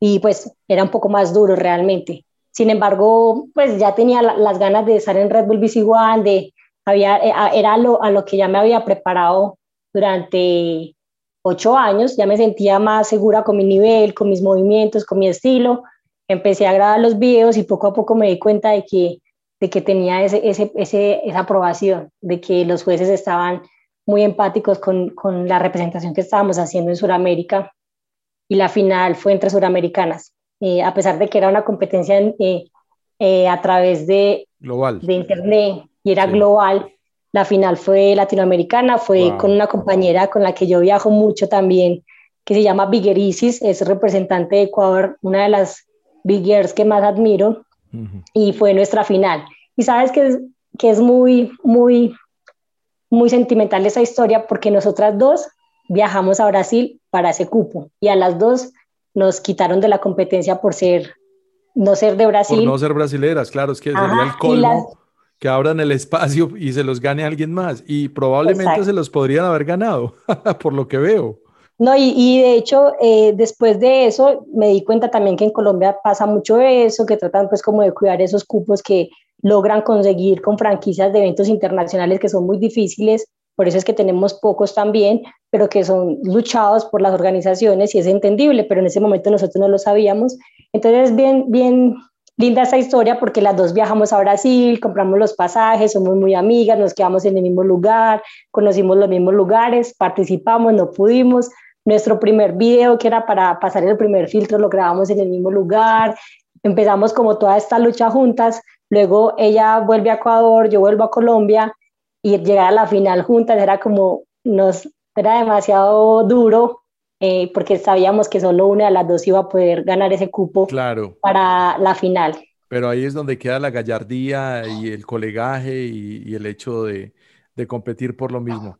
Y pues era un poco más duro realmente. Sin embargo, pues ya tenía las ganas de estar en Red Bull BC One, de, había, eh, era a lo que ya me había preparado durante ocho años, ya me sentía más segura con mi nivel, con mis movimientos, con mi estilo. Empecé a grabar los videos y poco a poco me di cuenta de que, de que tenía ese, ese, ese, esa aprobación, de que los jueces estaban muy empáticos con, con la representación que estábamos haciendo en Sudamérica y la final fue entre suramericanas. Eh, a pesar de que era una competencia eh, eh, a través de, global. de internet y era global, la final fue latinoamericana, fue con una compañera con la que yo viajo mucho también, que se llama Biguerisis, es representante de Ecuador, una de las big que más admiro, y fue nuestra final. Y sabes que es, que es muy, muy, muy sentimental esa historia porque nosotras dos viajamos a Brasil para ese cupo y a las dos nos quitaron de la competencia por ser, no ser de Brasil. Por no ser brasileras, claro, es que sería el colmo que abran el espacio y se los gane alguien más. Y probablemente se los podrían haber ganado, por lo que veo. No, y, de hecho, eh, después de eso, me di cuenta también que en Colombia pasa mucho eso, que tratan pues como de cuidar esos cupos que logran conseguir con franquicias de eventos internacionales que son muy difíciles, por eso es que tenemos pocos también, pero que son luchados por las organizaciones y es entendible, pero en ese momento nosotros no lo sabíamos. Entonces, bien, bien, linda esta historia porque las dos viajamos a Brasil, compramos los pasajes, somos muy amigas, nos quedamos en el mismo lugar, conocimos los mismos lugares, participamos, no pudimos. Nuestro primer video, que era para pasar el primer filtro, lo grabamos en el mismo lugar. Empezamos como toda esta lucha juntas. Luego ella vuelve a Ecuador, yo vuelvo a Colombia y llegar a la final juntas era como, nos, era demasiado duro eh, porque sabíamos que solo una de las dos iba a poder ganar ese cupo claro. para la final. Pero ahí es donde queda la gallardía y el colegaje y, el hecho de, de, competir por lo mismo.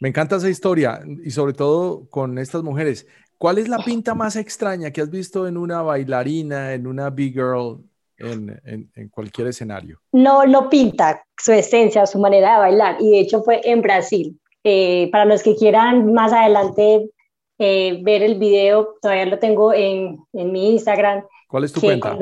Me encanta esa historia y sobre todo con estas mujeres. ¿Cuál es la pinta más extraña que has visto en una bailarina, en una big girl, en, en, en cualquier escenario? No, lo pinta, su esencia, su manera de bailar. Y de hecho fue en Brasil. Eh, para los que quieran más adelante eh, ver el video, todavía lo tengo en, en mi Instagram. ¿Cuál es tu cuenta?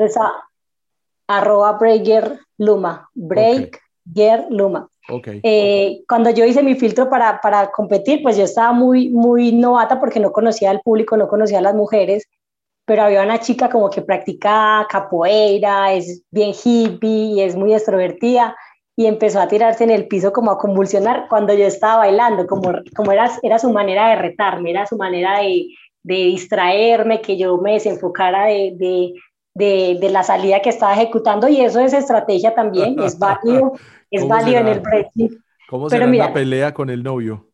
arroba Breaker Luma, Breaker Luma. Okay. Eh, cuando yo hice mi filtro para, para, competir, pues yo estaba muy, muy novata porque no conocía al público, no conocía a las mujeres, pero había una chica como que practica capoeira, es bien hippie y es muy extrovertida y empezó a tirarse en el piso como a convulsionar cuando yo estaba bailando, como, como era, era su manera de retarme, era su manera de, de distraerme, que yo me desenfocara de, de, de, de, la salida que estaba ejecutando y eso es estrategia también, es válido, es válido en el breaking. ¿Cómo será la pelea con el novio?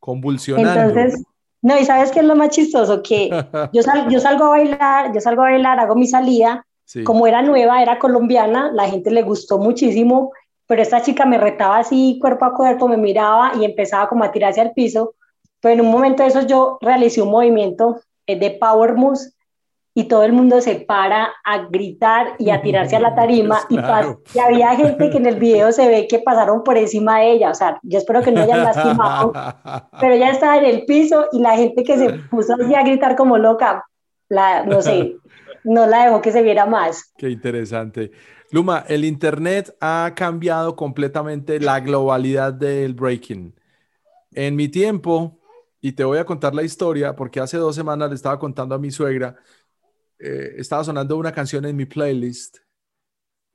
Convulsionando. Entonces, no, y ¿sabes qué es lo más chistoso? Que yo, yo salgo a bailar, yo salgo a bailar, hago mi salida, como era nueva, era colombiana, la gente le gustó muchísimo pero esta chica me retaba así cuerpo a cuerpo, me miraba y empezaba como a tirarse al piso, pero en un momento de eso yo realicé un movimiento eh, de power moves y todo el mundo se para a gritar y a tirarse a la tarima y, y, había gente que en el video se ve que pasaron por encima de ella, o sea, yo espero que no hayan lastimado, pero ella estaba en el piso y la gente que se puso así a gritar como loca, la, no sé, no la dejó que se viera más. Qué interesante. Luma, el Internet ha cambiado completamente la globalidad del breaking. En mi tiempo, y te voy a contar la historia, porque hace dos semanas le estaba contando a mi suegra, eh, estaba sonando una canción en mi playlist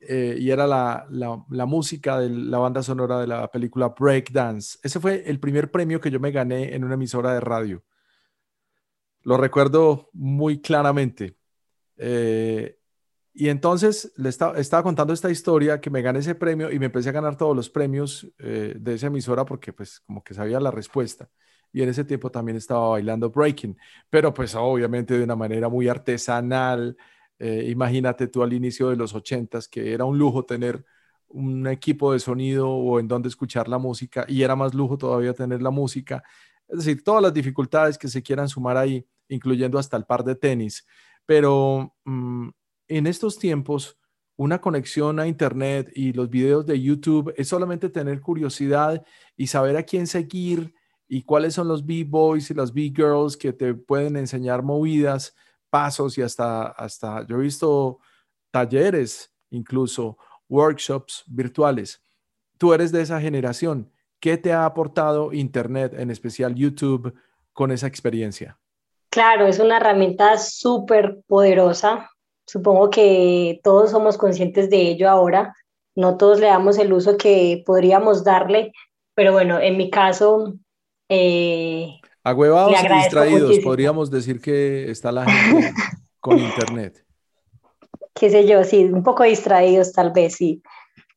eh, y era la, la, música de la banda sonora de la película Breakdance. Ese fue el primer premio que yo me gané en una emisora de radio. Lo recuerdo muy claramente. Eh, y entonces le estaba, contando esta historia que me gané ese premio y me empecé a ganar todos los premios eh, de esa emisora porque pues como que sabía la respuesta. Y en ese tiempo también estaba bailando breaking, pero pues obviamente de una manera muy artesanal. Eh, imagínate tú al inicio de los ochentas que era un lujo tener un equipo de sonido o en dónde escuchar la música y era más lujo todavía tener la música. Es decir, todas las dificultades que se quieran sumar ahí, incluyendo hasta el par de tenis. Pero mm, en estos tiempos, una conexión a Internet y los videos de YouTube es solamente tener curiosidad y saber a quién seguir y cuáles son los B-Boys y las B-Girls que te pueden enseñar movidas, pasos y hasta, hasta, yo he visto talleres, incluso workshops virtuales. Tú eres de esa generación. ¿Qué te ha aportado Internet, en especial YouTube, con esa experiencia? Claro, es una herramienta súper poderosa Supongo que todos somos conscientes de ello ahora, no todos le damos el uso que podríamos darle, pero bueno, en mi caso... Eh, Agüevados y distraídos, podríamos decir que está la gente con internet. Qué sé yo, sí, un poco distraídos tal vez, sí.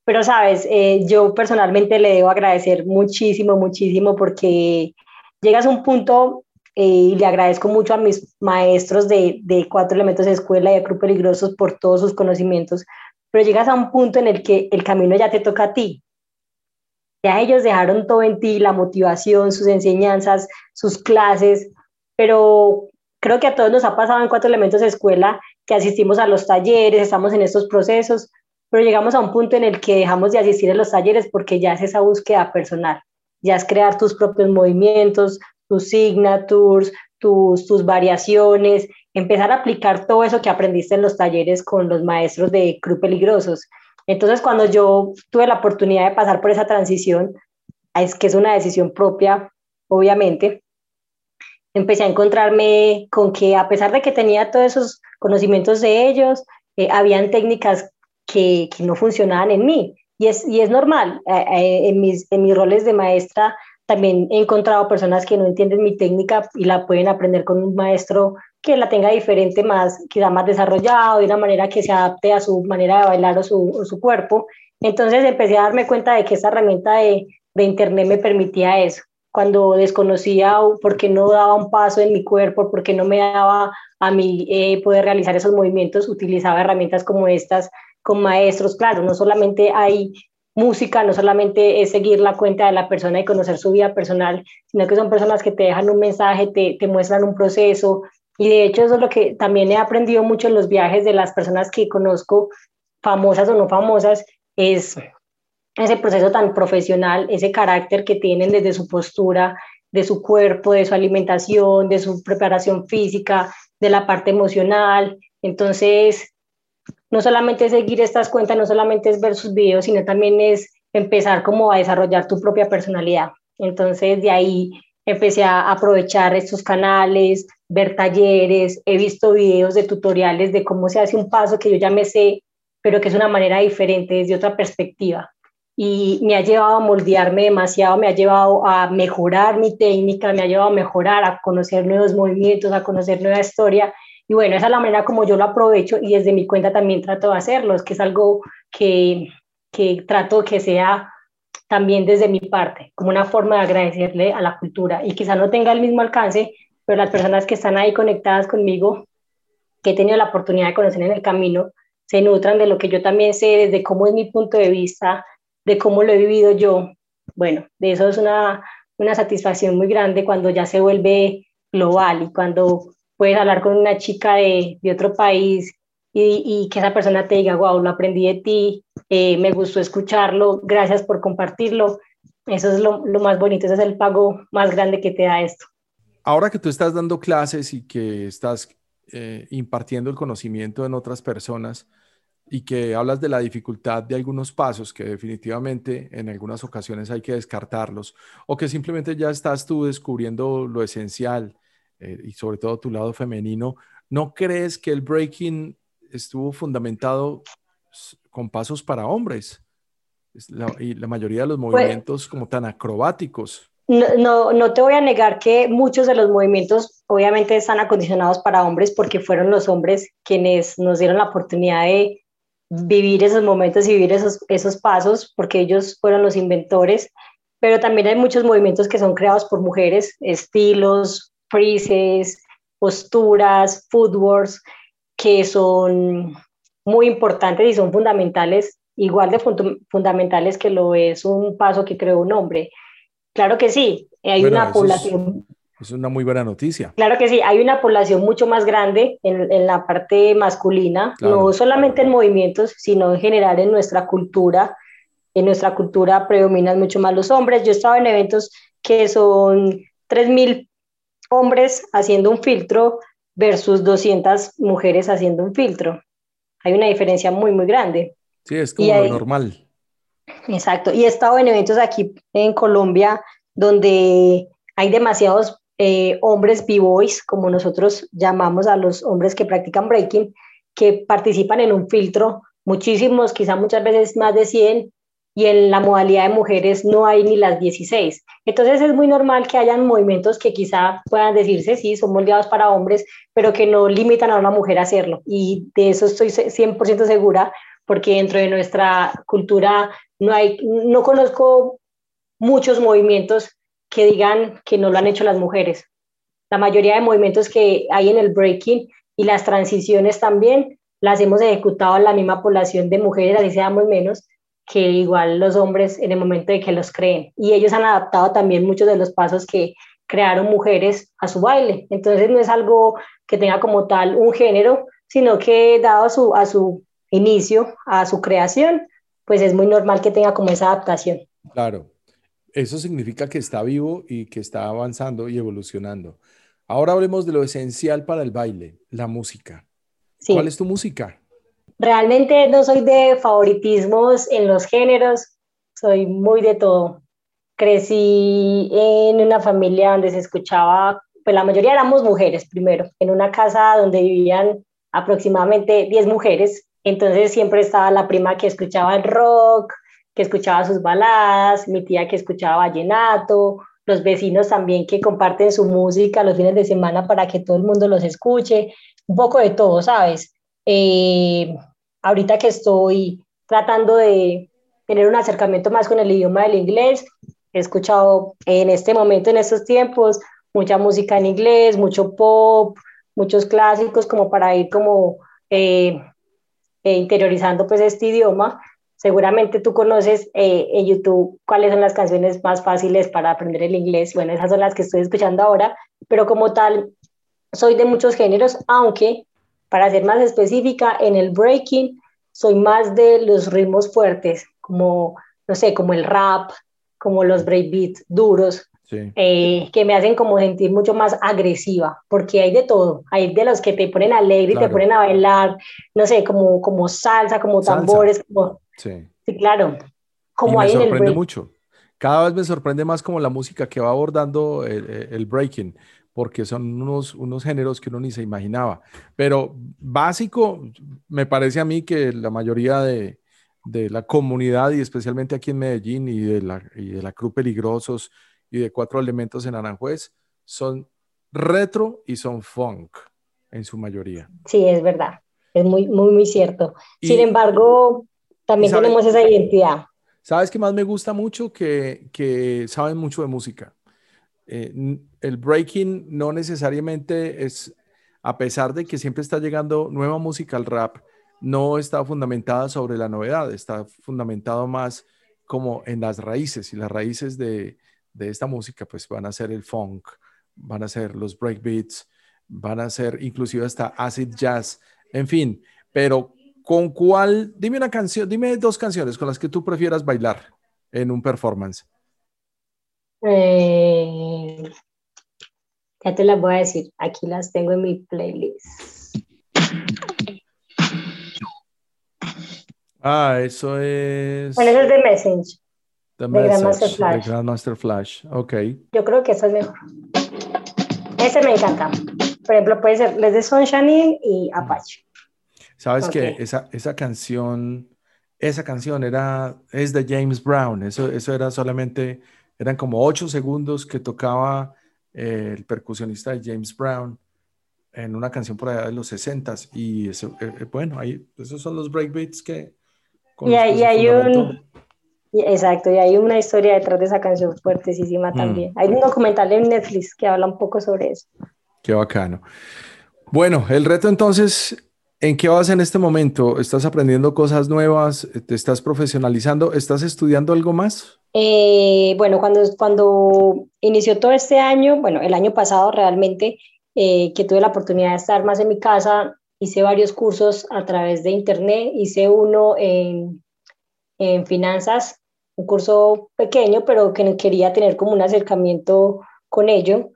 Pero sabes, eh, yo personalmente le debo agradecer muchísimo, muchísimo porque llegas a un punto eh, y le agradezco mucho a mis maestros de, de Cuatro Elementos de Escuela y de Cruz Peligrosos por todos sus conocimientos, pero llegas a un punto en el que el camino ya te toca a ti. Ya ellos dejaron todo en ti, la motivación, sus enseñanzas, sus clases, pero creo que a todos nos ha pasado en Cuatro Elementos de Escuela que asistimos a los talleres, estamos en estos procesos, pero llegamos a un punto en el que dejamos de asistir a los talleres porque ya es esa búsqueda personal, ya es crear tus propios movimientos, tus signatures, tus, tus variaciones, empezar a aplicar todo eso que aprendiste en los talleres con los maestros de Cruz Peligrosos. Entonces, cuando yo tuve la oportunidad de pasar por esa transición, es que es una decisión propia, obviamente, empecé a encontrarme con que a pesar de que tenía todos esos conocimientos de ellos, eh, habían técnicas que, no funcionaban en mí. Y es, y es normal, eh, eh, en, mis, en mis roles de maestra también he encontrado personas que no entienden mi técnica y la pueden aprender con un maestro que la tenga diferente, más, quizá más desarrollado, de una manera que se adapte a su manera de bailar o su, su cuerpo. Entonces empecé a darme cuenta de que esta herramienta de, de Internet me permitía eso. Cuando desconocía porque no daba un paso en mi cuerpo, porque no me daba a mí eh, poder realizar esos movimientos, utilizaba herramientas como estas con maestros. Claro, no solamente hay música no solamente es seguir la cuenta de la persona y conocer su vida personal, sino que son personas que te dejan un mensaje, te, te muestran un proceso. Y de hecho eso es lo que también he aprendido mucho en los viajes de las personas que conozco, famosas o no famosas, es ese proceso tan profesional, ese carácter que tienen desde su postura, de su cuerpo, de su alimentación, de su preparación física, de la parte emocional. Entonces, no solamente es seguir estas cuentas, no solamente es ver sus videos, sino también es empezar como a desarrollar tu propia personalidad. Entonces de ahí empecé a aprovechar estos canales, ver talleres, he visto videos de tutoriales de cómo se hace un paso que yo ya me sé, pero que es una manera diferente, desde otra perspectiva. Y me ha llevado a moldearme demasiado, me ha llevado a mejorar mi técnica, me ha llevado a mejorar, a conocer nuevos movimientos, a conocer nueva historia y bueno, esa es la manera como yo lo aprovecho y desde mi cuenta también trato de hacerlo, es que es algo que, que trato que sea también desde mi parte, como una forma de agradecerle a la cultura. Y quizá no tenga el mismo alcance, pero las personas que están ahí conectadas conmigo, que he tenido la oportunidad de conocer en el camino, se nutran de lo que yo también sé, desde cómo es mi punto de vista, de cómo lo he vivido yo. Bueno, de eso es una, una satisfacción muy grande cuando ya se vuelve global y cuando puedes hablar con una chica de, de otro país y, y, que esa persona te diga, wow, lo aprendí de ti, eh, me gustó escucharlo, gracias por compartirlo. Eso es lo, lo, más bonito, ese es el pago más grande que te da esto. Ahora que tú estás dando clases y que estás eh, impartiendo el conocimiento en otras personas y que hablas de la dificultad de algunos pasos que definitivamente en algunas ocasiones hay que descartarlos o que simplemente ya estás tú descubriendo lo esencial eh, y sobre todo tu lado femenino, ¿no crees que el breaking estuvo fundamentado con pasos para hombres? y la mayoría de los pues movimientos como tan acrobáticos. No, no, te voy a negar que muchos de los movimientos obviamente están acondicionados para hombres porque fueron los hombres quienes nos dieron la oportunidad de vivir esos momentos y vivir esos, esos pasos porque ellos fueron los inventores, pero también hay muchos movimientos que son creados por mujeres, estilos, freezes, posturas, footworks, que son muy importantes y son fundamentales igual de fundamentales que lo es un paso que creó un hombre. Claro que sí, hay una población... Es, una muy buena noticia. Claro que sí, hay una población mucho más grande en, en la parte masculina, no solamente en movimientos, sino en general en nuestra cultura. En nuestra cultura predominan mucho más los hombres. Yo he estado en eventos que son 3.000 hombres haciendo un filtro versus 200 mujeres haciendo un filtro. Hay una diferencia muy, muy grande. Sí, es como lo normal. Exacto. Y he estado en eventos aquí en Colombia donde hay demasiados eh, hombres b-boys, como nosotros llamamos a los hombres que practican breaking, que participan en un filtro, muchísimos, quizá muchas veces más de 100, y en la modalidad de mujeres no hay ni las 16. Entonces es muy normal que hayan movimientos que quizá puedan decirse, sí, son moldeados para hombres, pero que no limitan a una mujer a hacerlo. Y de eso estoy 100% segura, porque dentro de nuestra cultura no, hay, no conozco muchos movimientos que digan que no lo han hecho las mujeres. La mayoría de movimientos que hay en el breaking y las transiciones también las hemos ejecutado en la misma población de mujeres, así seamos menos, que igual los hombres en el momento de que los creen. Y ellos han adaptado también muchos de los pasos que crearon mujeres a su baile. Entonces no es algo que tenga como tal un género, sino que dado su, a su inicio, a su creación, pues es muy normal que tenga como esa adaptación. Claro, eso significa que está vivo y que está avanzando y evolucionando. Ahora hablemos de lo esencial para el baile, la música. ¿Cuál es tu música? Realmente no soy de favoritismos en los géneros, soy muy de todo. Crecí en una familia donde se escuchaba, pues la mayoría éramos mujeres primero, en una casa donde vivían aproximadamente 10 mujeres, entonces siempre estaba la prima que escuchaba el rock, que escuchaba sus baladas, mi tía que escuchaba vallenato, los vecinos también que comparten su música los fines de semana para que todo el mundo los escuche, un poco de todo, ¿sabes? Eh, ahorita que estoy tratando de tener un acercamiento más con el idioma del inglés, he escuchado en este momento, en estos tiempos, mucha música en inglés, mucho pop, muchos clásicos como para ir como eh, eh, interiorizando pues este idioma. Seguramente tú conoces eh, en YouTube cuáles son las canciones más fáciles para aprender el inglés. Bueno, esas son las que estoy escuchando ahora, pero como tal, soy de muchos géneros, aunque para ser más específica, en el breaking soy más de los ritmos fuertes, como, no sé, como el rap, como los breakbeats duros, eh, que me hacen como sentir mucho más agresiva, porque hay de todo, hay de los que te ponen alegre y te ponen a bailar, no sé, como, como salsa, como tambores, como... Sí. sí, claro. Como me sorprende mucho. Cada vez me sorprende más como la música que va abordando el, el breaking porque son unos, unos géneros que uno ni se imaginaba. Pero básico, me parece a mí que la mayoría de, de la comunidad, y especialmente aquí en Medellín, y de la, y de la Cruz Peligrosos y de Cuatro Elementos en Aranjuez, son retro y son funk en su mayoría. Sí, es verdad. Es muy, muy, muy cierto. Sin embargo, también tenemos esa identidad. ¿Sabes qué más me gusta mucho? Que, que saben mucho de música. Eh, el breaking no necesariamente es, a pesar de que siempre está llegando nueva música al rap, no está fundamentada sobre la novedad, está fundamentado más como en las raíces y las raíces de, esta música pues van a ser el funk, van a ser los breakbeats, van a ser inclusive hasta acid jazz, en fin, pero ¿con cuál? Dime una canción, dime dos canciones con las que tú prefieras bailar en un performance. Eh, ya te las voy a decir. Aquí las tengo en mi playlist. Ah, eso es. Bueno, eso es de Message. The de Grandmaster Flash. De Grandmaster Flash, ok. Yo creo que eso es mejor. Ese me encanta. Por ejemplo, puede ser Les de Sunshine y Apache. Sabes que esa, esa canción, esa canción era, es de James Brown. Eso, eso era solamente eran como ocho segundos que tocaba eh, el percusionista de James Brown en una canción por allá de los 60 y eso, eh, eh, bueno, ahí, esos son los breakbeats que... Y, hay un... Exacto, y hay una historia detrás de esa canción fuertesísima mm. también. Hay un documental en Netflix que habla un poco sobre eso. Qué bacano. Bueno, el reto entonces ¿En qué vas en este momento? ¿Estás aprendiendo cosas nuevas? ¿Te estás profesionalizando? ¿Estás estudiando algo más? Eh, bueno, cuando, cuando inició todo este año, bueno, el año pasado realmente, eh, que tuve la oportunidad de estar más en mi casa, hice varios cursos a través de internet, hice uno en, en finanzas, un curso pequeño, pero que quería tener como un acercamiento con ello.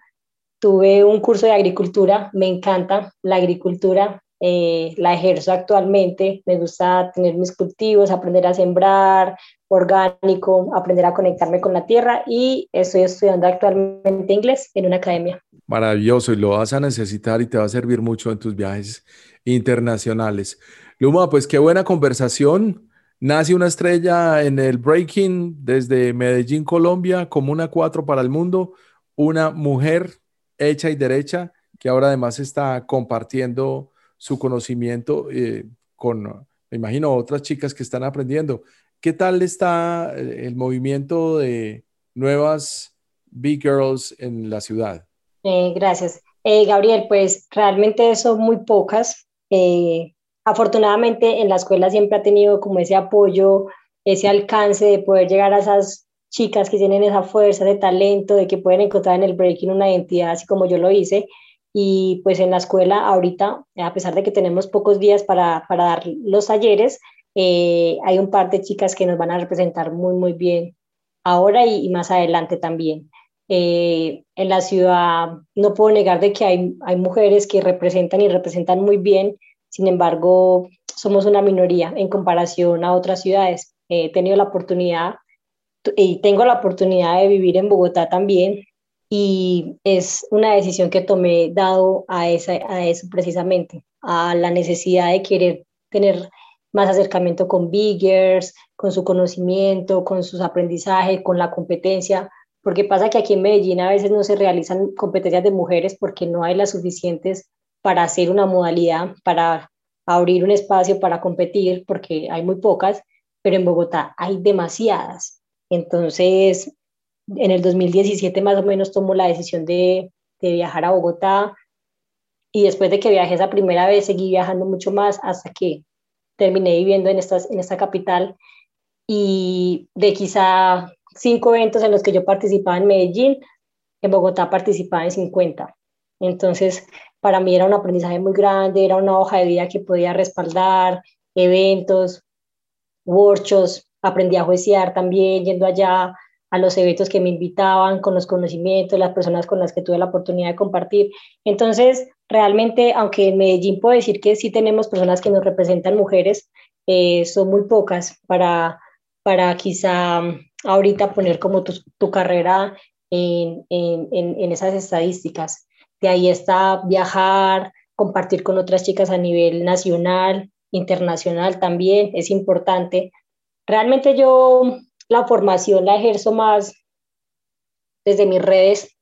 Tuve un curso de agricultura, me encanta la agricultura, eh, la ejerzo actualmente, me gusta tener mis cultivos, aprender a sembrar orgánico, aprender a conectarme con la tierra y estoy estudiando actualmente inglés en una academia. Maravilloso y lo vas a necesitar y te va a servir mucho en tus viajes internacionales. Luma, pues qué buena conversación. Nace una estrella en el breaking desde Medellín, Colombia, como una cuatro para el mundo, una mujer hecha y derecha que ahora además está compartiendo su conocimiento eh, con, me imagino, otras chicas que están aprendiendo. ¿Qué tal está eh, el movimiento de nuevas Big Girls en la ciudad? Eh, gracias. Gabriel, pues realmente son muy pocas. Afortunadamente en la escuela siempre ha tenido como ese apoyo, ese alcance de poder llegar a esas chicas que tienen esa fuerza, de talento, de que pueden encontrar en el breaking una identidad, así como yo lo hice. Y pues en la escuela ahorita, a pesar de que tenemos pocos días para, para dar los talleres, eh, hay un par de chicas que nos van a representar muy, muy bien ahora y, más adelante también. Eh, en la ciudad no puedo negar de que hay, hay mujeres que representan y representan muy bien, sin embargo, somos una minoría en comparación a otras ciudades. He tenido la oportunidad y tengo la oportunidad de vivir en Bogotá también y es una decisión que tomé dado a, esa, a eso precisamente, a la necesidad de querer tener más acercamiento con Biggers, con su conocimiento, con sus aprendizajes, con la competencia, porque pasa que aquí en Medellín a veces no se realizan competencias de mujeres porque no hay las suficientes para hacer una modalidad, para abrir un espacio para competir, porque hay muy pocas, pero en Bogotá hay demasiadas. Entonces, en el 2017 más o menos tomó la decisión de, viajar a Bogotá y después de que viajé esa primera vez seguí viajando mucho más hasta que terminé viviendo en, estas, en esta capital y de quizá cinco eventos en los que yo participaba en Medellín, en Bogotá participaba en 50. Entonces, para mí era un aprendizaje muy grande, era una hoja de vida que podía respaldar, eventos, workshops, aprendí a juiciar también, yendo allá a los eventos que me invitaban, con los conocimientos, las personas con las que tuve la oportunidad de compartir. Entonces, realmente, aunque en Medellín puedo decir que sí tenemos personas que nos representan mujeres, eh, son muy pocas para, para quizá ahorita poner como tu, tu carrera en, en, en, esas estadísticas. De ahí está viajar, compartir con otras chicas a nivel nacional, internacional también, es importante. Realmente yo la formación la ejerzo más desde mis redes,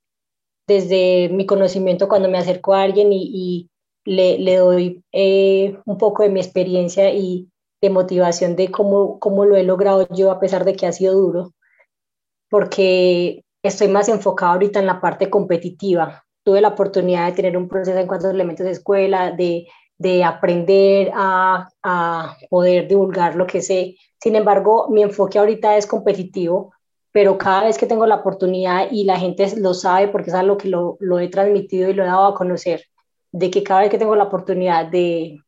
desde mi conocimiento cuando me acerco a alguien y, le, le, doy eh, un poco de mi experiencia y de motivación de cómo, cómo lo he logrado yo a pesar de que ha sido duro, porque estoy más enfocado ahorita en la parte competitiva. Tuve la oportunidad de tener un proceso en cuanto a elementos de escuela, de, de aprender a, a poder divulgar lo que sé, sin embargo, mi enfoque ahorita es competitivo, pero cada vez que tengo la oportunidad y la gente lo sabe porque es algo que lo, lo he transmitido y lo he dado a conocer, de que cada vez que tengo la oportunidad de,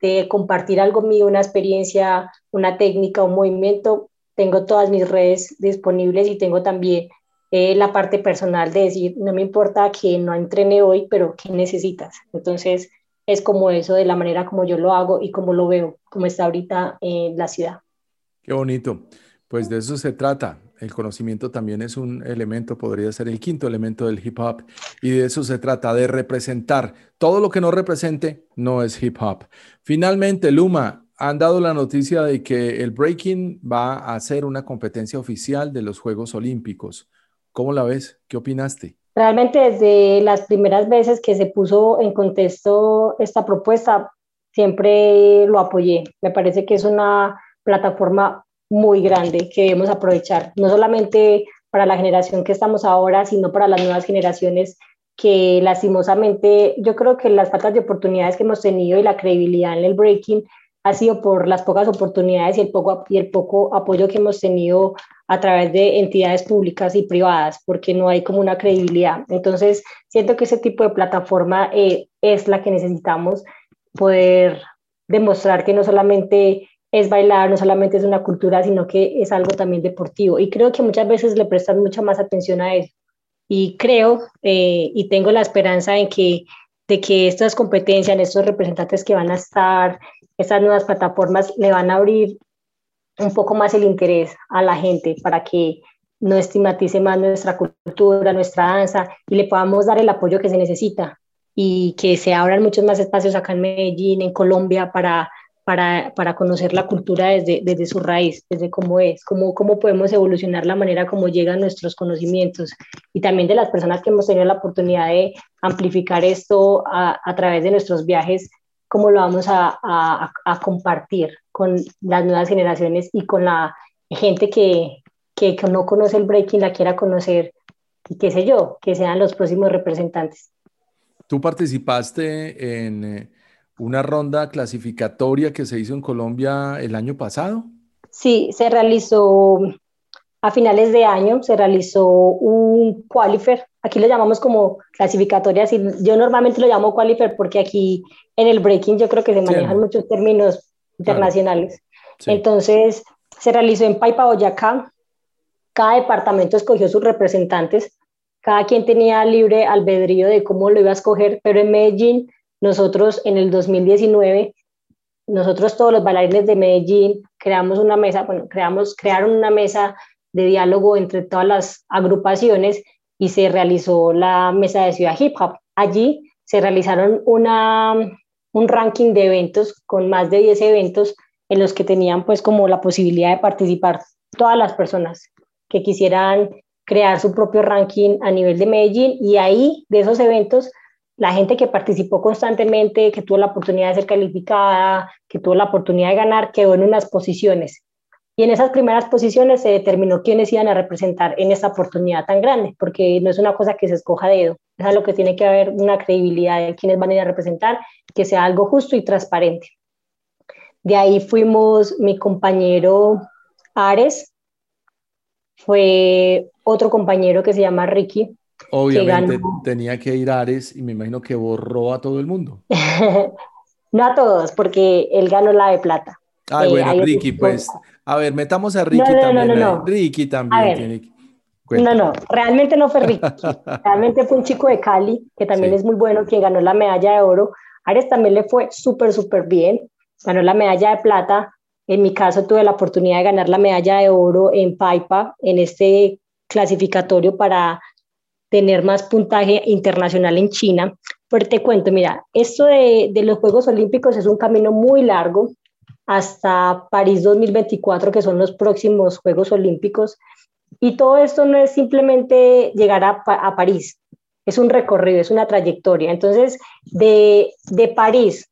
de compartir algo mío, una experiencia, una técnica, un movimiento, tengo todas mis redes disponibles y tengo también eh, la parte personal de decir, no me importa que no entrene hoy, pero ¿qué necesitas? Entonces, es como eso de la manera como yo lo hago y como lo veo, como está ahorita en la ciudad. Qué bonito. Pues de eso se trata. El conocimiento también es un elemento, podría ser el quinto elemento del hip hop. Y de eso se trata, de representar. Todo lo que no represente no es hip hop. Finalmente, Luma, han dado la noticia de que el breaking va a ser una competencia oficial de los Juegos Olímpicos. ¿Cómo la ves? ¿Qué opinaste? Realmente desde las primeras veces que se puso en contexto esta propuesta, siempre lo apoyé. Me parece que es una plataforma muy grande que debemos aprovechar, no solamente para la generación que estamos ahora, sino para las nuevas generaciones que lastimosamente yo creo que las faltas de oportunidades que hemos tenido y la credibilidad en el breaking ha sido por las pocas oportunidades y el poco, y el poco apoyo que hemos tenido a través de entidades públicas y privadas, porque no hay como una credibilidad. Entonces, siento que ese tipo de plataforma eh, es la que necesitamos, poder demostrar que no solamente es bailar, no solamente es una cultura, sino que es algo también deportivo. Y creo que muchas veces le prestan mucha más atención a eso. Y creo eh, y tengo la esperanza en que, de que estas competencias, estos representantes que van a estar, estas nuevas plataformas, le van a abrir un poco más el interés a la gente para que no estigmatice más nuestra cultura, nuestra danza y le podamos dar el apoyo que se necesita y que se abran muchos más espacios acá en Medellín, en Colombia, para, para, para conocer la cultura desde, desde su raíz, desde cómo es, cómo, cómo podemos evolucionar la manera como llegan nuestros conocimientos. Y también de las personas que hemos tenido la oportunidad de amplificar esto a, a través de nuestros viajes cómo lo vamos a, a, a, compartir con las nuevas generaciones y con la gente que, que, que, no conoce el breaking, la quiera conocer y qué sé yo, que sean los próximos representantes. Tú participaste en eh, una ronda clasificatoria que se hizo en Colombia el año pasado. Sí, se realizó a finales de año, se realizó un qualifier aquí lo llamamos como clasificatorias y yo normalmente lo llamo qualifier porque aquí en el breaking yo creo que se manejan muchos términos internacionales. Entonces se realizó en Paipa, Boyacá, cada departamento escogió sus representantes, cada quien tenía libre albedrío de cómo lo iba a escoger, pero en Medellín nosotros en el 2019 nosotros todos los bailarines de Medellín creamos una mesa, bueno, creamos, crearon una mesa de diálogo entre todas las agrupaciones y se realizó la mesa de Ciudad Hip Hop. Allí se realizaron una, un ranking de eventos con más de 10 eventos en los que tenían pues como la posibilidad de participar todas las personas que quisieran crear su propio ranking a nivel de Medellín y ahí de esos eventos la gente que participó constantemente, que tuvo la oportunidad de ser calificada, que tuvo la oportunidad de ganar, quedó en unas posiciones y en esas primeras posiciones se determinó quiénes iban a representar en esta oportunidad tan grande, porque no es una cosa que se escoja de dedo, es algo que tiene que haber una credibilidad de quiénes van a ir a representar, que sea algo justo y transparente. De ahí fuimos mi compañero Ares, fue otro compañero que se llama Ricky. Obviamente tenía que ir Ares y me imagino que borró a todo el mundo. no a todos, porque él ganó la de plata. Ay, bueno, eh, Ricky, pues a ver, metamos a Ricky también. No, no, Ricky también tiene No, no, realmente no fue Ricky. realmente fue un chico de Cali, que también es muy bueno, quien ganó la medalla de oro. Ares también le fue súper, súper bien. Ganó la medalla de plata. En mi caso tuve la oportunidad de ganar la medalla de oro en Paipa, en este clasificatorio para tener más puntaje internacional en China. Pero te cuento, mira, esto de, de los Juegos Olímpicos es un camino muy largo hasta París 2024, que son los próximos Juegos Olímpicos. Y todo esto no es simplemente llegar a, a París, es un recorrido, es una trayectoria. Entonces, de, de París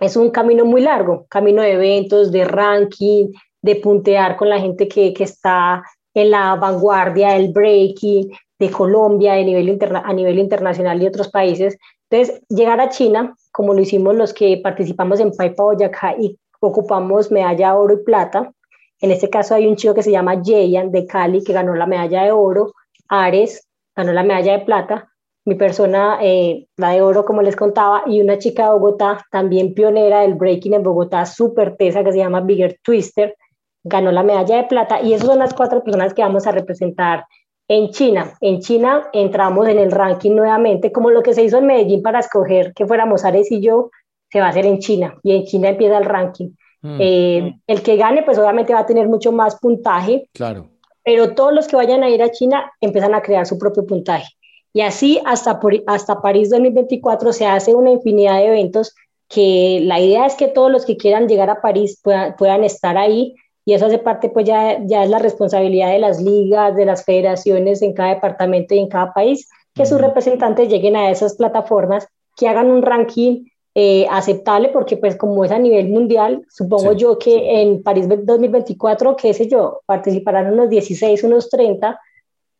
es un camino muy largo, camino de eventos, de ranking, de puntear con la gente que, que está en la vanguardia del breaking, de Colombia, de nivel a nivel internacional y otros países. Entonces, llegar a China, como lo hicimos los que participamos en Paipa Boyacá y ocupamos medalla oro y plata. En este caso hay un chico que se llama Jayan de Cali que ganó la medalla de oro, Ares ganó la medalla de plata, mi persona eh, la de oro como les contaba y una chica de Bogotá, también pionera del breaking en Bogotá, súper tesa que se llama Bigger Twister, ganó la medalla de plata y esas son las cuatro personas que vamos a representar en China. En China entramos en el ranking nuevamente, como lo que se hizo en Medellín para escoger que fuéramos Ares y yo, se va a hacer en China y en China empieza el ranking. Mm. Eh, el que gane, pues obviamente va a tener mucho más puntaje. Claro. Pero todos los que vayan a ir a China empiezan a crear su propio puntaje. Y así hasta, por, hasta París 2024 se hace una infinidad de eventos que la idea es que todos los que quieran llegar a París puedan, puedan estar ahí y eso hace parte pues ya, ya es la responsabilidad de las ligas, de las federaciones en cada departamento y en cada país, que sus representantes lleguen a esas plataformas, que hagan un ranking eh, aceptable porque pues como es a nivel mundial, supongo yo que en París 2024, qué sé yo, participarán unos 16, unos 30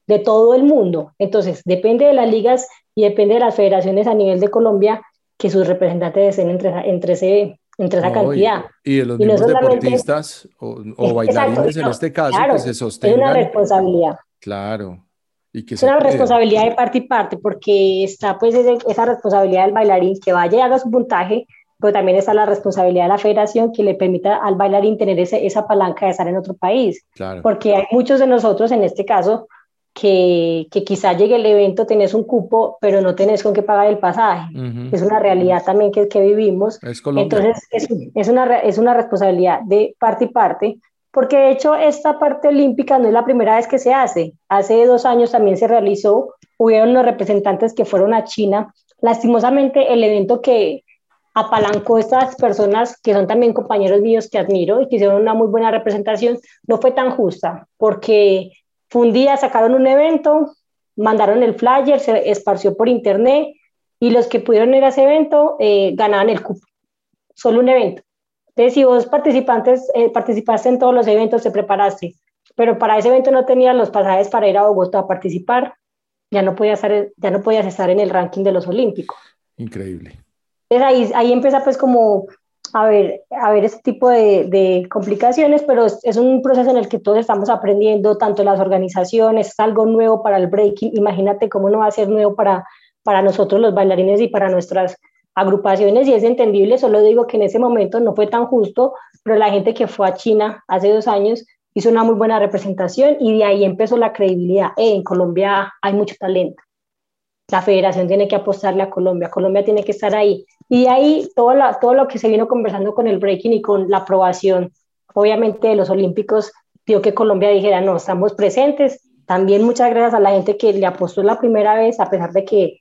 de todo el mundo. Entonces, depende de las ligas y depende de las federaciones a nivel de Colombia que sus representantes estén entre, entre, ese, entre esa cantidad. Y, de los mismos deportistas o, bailarines en este caso que se sostengan. Es una responsabilidad. Claro. Y que es una responsabilidad de parte y parte porque está pues esa responsabilidad del bailarín que vaya y haga su puntaje, pero también está la responsabilidad de la federación que le permita al bailarín tener ese, esa palanca de estar en otro país. Claro. Porque hay muchos de nosotros en este caso que, que quizá llegue el evento, tenés un cupo, pero no tenés con qué pagar el pasaje. Es una realidad también que, que vivimos. Entonces, es, es, una, es una responsabilidad de parte y parte, porque de hecho esta parte olímpica no es la primera vez que se hace. Hace dos años también se realizó, hubieron los representantes que fueron a China. Lastimosamente, el evento que apalancó estas personas, que son también compañeros míos que admiro y que hicieron una muy buena representación, no fue tan justa, porque un día, sacaron un evento, mandaron el flyer, se esparció por internet y los que pudieron ir a ese evento eh, ganaban el cupo. Solo un evento. Entonces, si vos participantes, eh, participaste en todos los eventos, te preparaste, pero para ese evento no tenías los pasajes para ir a Bogotá a participar, ya no podías estar, ya no podías estar en el ranking de los Olímpicos. Increíble. Entonces ahí, ahí empieza pues como a ver, a ver este tipo de, complicaciones, pero es, un proceso en el que todos estamos aprendiendo, tanto las organizaciones, es algo nuevo para el breaking, imagínate cómo no va a ser nuevo para, para nosotros los bailarines y para nuestras agrupaciones y es entendible, solo digo que en ese momento no fue tan justo, pero la gente que fue a China hace dos años hizo una muy buena representación y de ahí empezó la credibilidad. Eh, en Colombia hay mucho talento. La federación tiene que apostarle a Colombia, Colombia tiene que estar ahí. Y ahí todo, todo lo que se vino conversando con el breaking y con la aprobación, obviamente, de los Olímpicos, dio que Colombia dijera, no, estamos presentes. También muchas gracias a la gente que le apostó la primera vez, a pesar de que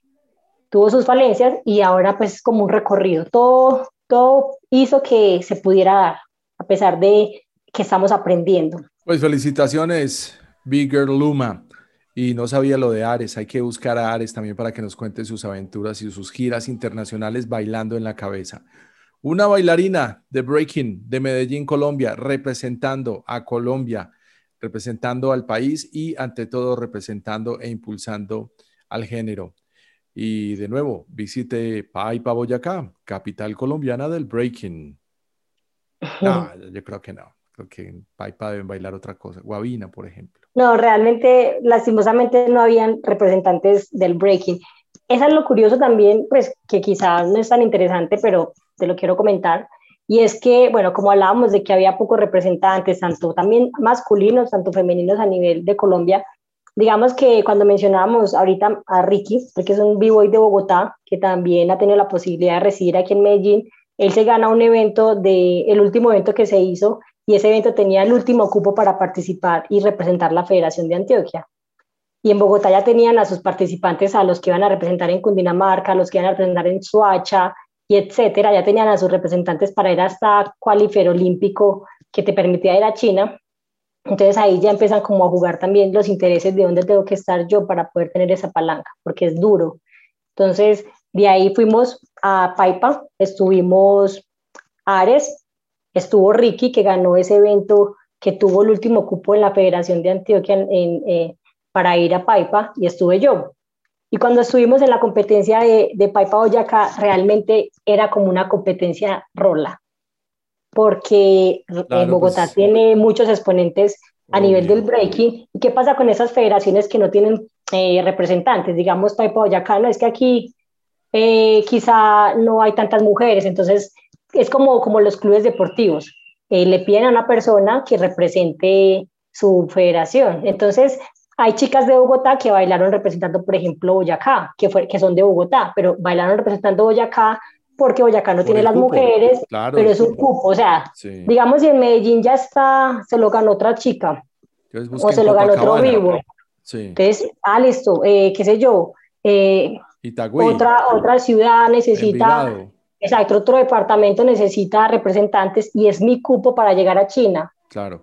tuvo sus falencias, y ahora pues es como un recorrido. Todo, todo hizo que se pudiera dar, a pesar de que estamos aprendiendo. Pues felicitaciones, Big Girl Luma. Y no sabía lo de Ares. Hay que buscar a Ares también para que nos cuente sus aventuras y sus giras internacionales bailando en la cabeza. Una bailarina de breaking de Medellín, Colombia, representando a Colombia, representando al país y ante todo representando e impulsando al género. Y de nuevo, visite Paipa Boyacá, capital colombiana del breaking. No, yo creo que no. Creo que en Paipa deben bailar otra cosa. Guavina, por ejemplo. No, realmente, lastimosamente no habían representantes del breaking. Eso es lo curioso también, pues que quizás no es tan interesante, pero te lo quiero comentar. Y es que, bueno, como hablábamos de que había pocos representantes, tanto también masculinos, tanto femeninos a nivel de Colombia, digamos que cuando mencionábamos ahorita a Ricky, porque es un b-boy de Bogotá, que también ha tenido la posibilidad de residir aquí en Medellín, él se gana un evento de, el último evento que se hizo y ese evento tenía el último cupo para participar y representar la Federación de Antioquia. Y en Bogotá ya tenían a sus participantes, a los que iban a representar en Cundinamarca, a los que iban a representar en Suacha, y etcétera, ya tenían a sus representantes para ir hasta cualifer olímpico que te permitía ir a China. Entonces ahí ya empiezan como a jugar también los intereses de dónde tengo que estar yo para poder tener esa palanca, porque es duro. Entonces de ahí fuimos a Paipa, estuvimos Ares, Estuvo Ricky, que ganó ese evento, que tuvo el último cupo en la Federación de Antioquia eh, para ir a Paipa, y estuve yo. Y cuando estuvimos en la competencia de, de Paipa Boyacá, realmente era como una competencia rola, porque eh, Bogotá pues, tiene muchos exponentes a nivel del breaking. ¿Y qué pasa con esas federaciones que no tienen eh, representantes? Digamos, Paipa Boyacá, no es que aquí quizá no hay tantas mujeres, entonces es como, como los clubes deportivos. Eh, le piden a una persona que represente su federación. Entonces, hay chicas de Bogotá que bailaron representando, por ejemplo, Boyacá, que, fue, que son de Bogotá, pero bailaron representando Boyacá porque Boyacá no tiene las mujeres, pero es un cupo. O sea, digamos, si en Medellín ya está, se lo ganó otra chica, o se lo ganó otro vivo. Entonces, ah, listo, eh, qué sé yo, eh, otra, otra ciudad necesita Exacto, otro departamento necesita representantes y es mi cupo para llegar a China. Claro.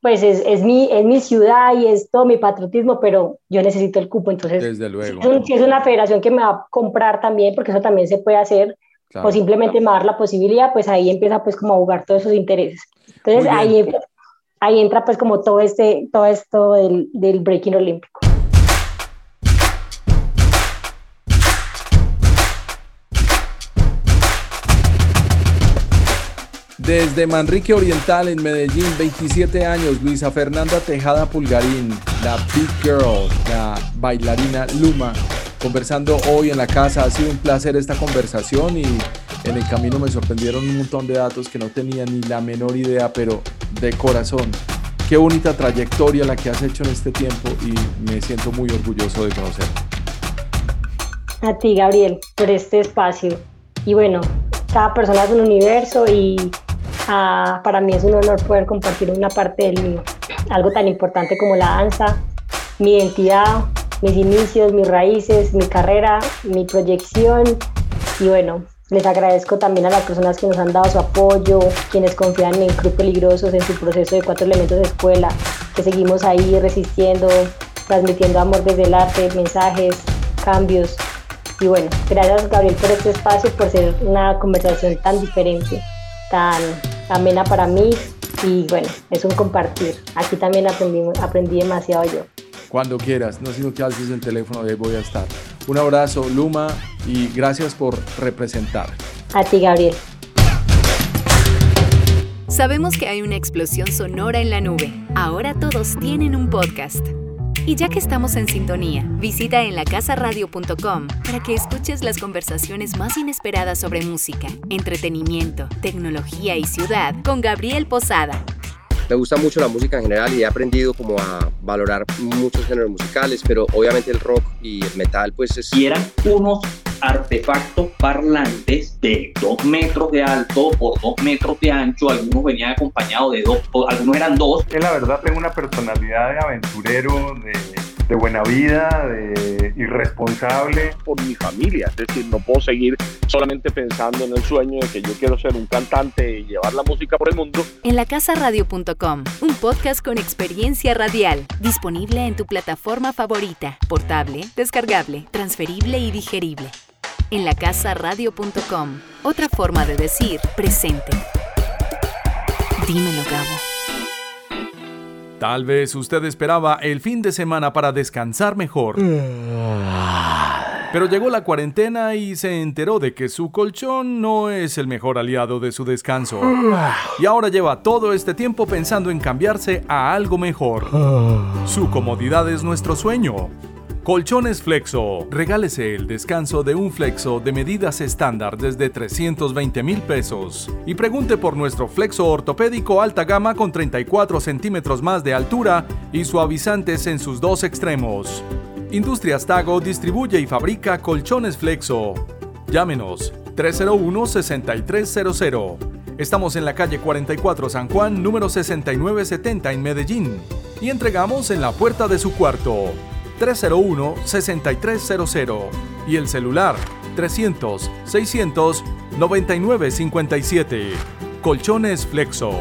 Pues es, es, mi, es mi ciudad y es todo mi patriotismo, pero yo necesito el cupo. Entonces, Desde luego. Si es, una federación que me va a comprar también, porque eso también se puede hacer, o simplemente claro. me dar la posibilidad, pues ahí empieza pues como a jugar todos esos intereses. Entonces ahí, ahí entra pues como todo, este, todo esto del, del breaking olímpico. Desde Manrique Oriental en Medellín, 27 años, Luisa Fernanda Tejada Pulgarín, la Big Girl, la bailarina Luma, conversando hoy en la casa. Ha sido un placer esta conversación y en el camino me sorprendieron un montón de datos que no tenía ni la menor idea, pero de corazón. Qué bonita trayectoria la que has hecho en este tiempo y me siento muy orgulloso de conocer. A ti, Gabriel, por este espacio. Y bueno, cada persona es un universo y ah, para mí es un honor poder compartir una parte del mío. Algo tan importante como la danza, mi identidad, mis inicios, mis raíces, mi carrera, mi proyección. Y bueno, les agradezco también a las personas que nos han dado su apoyo, quienes confían en Club Peligrosos, en su proceso de cuatro elementos de escuela, que seguimos ahí resistiendo, transmitiendo amor desde el arte, mensajes, cambios. Y bueno, gracias Gabriel por este espacio, por ser una conversación tan diferente, tan amena para mí. Y bueno, es un compartir. Aquí también aprendí, aprendí demasiado yo. Cuando quieras, no sino que alces el teléfono, ahí voy a estar. Un abrazo, Luma, y gracias por representar. A ti, Gabriel. Sabemos que hay una explosión sonora en la nube. Ahora todos tienen un podcast. Y ya que estamos en sintonía, visita en lacasaradio.com para que escuches las conversaciones más inesperadas sobre música, entretenimiento, tecnología y ciudad con Gabriel Posada me gusta mucho la música en general y he aprendido como a valorar muchos géneros musicales, pero obviamente el rock y el metal pues es... Y eran unos artefactos parlantes de dos metros de alto por dos metros de ancho, algunos venían acompañados de dos, algunos eran dos. Que la verdad tengo una personalidad de aventurero, de de buena vida, de irresponsable. Por mi familia, es decir, no puedo seguir solamente pensando en el sueño de que yo quiero ser un cantante y llevar la música por el mundo. En lacasaradio.com, un podcast con experiencia radial, disponible en tu plataforma favorita, portable, descargable, transferible y digerible. En lacasaradio.com, otra forma de decir presente. Dímelo, Gabo. Tal vez usted esperaba el fin de semana para descansar mejor. Pero llegó la cuarentena y se enteró de que su colchón no es el mejor aliado de su descanso. Y ahora lleva todo este tiempo pensando en cambiarse a algo mejor. Su comodidad es nuestro sueño. Colchones Flexo. Regálese el descanso de un Flexo de medidas estándar desde 320 mil pesos. Y pregunte por nuestro Flexo ortopédico alta gama con 34 centímetros más de altura y suavizantes en sus dos extremos. Industrias Tago distribuye y fabrica colchones Flexo. Llámenos 301-6300. Estamos en la calle 44 San Juan, número 6970 en Medellín. Y entregamos en la puerta de su cuarto. 301-6300 y el celular 300-600-9957. Colchones Flexo.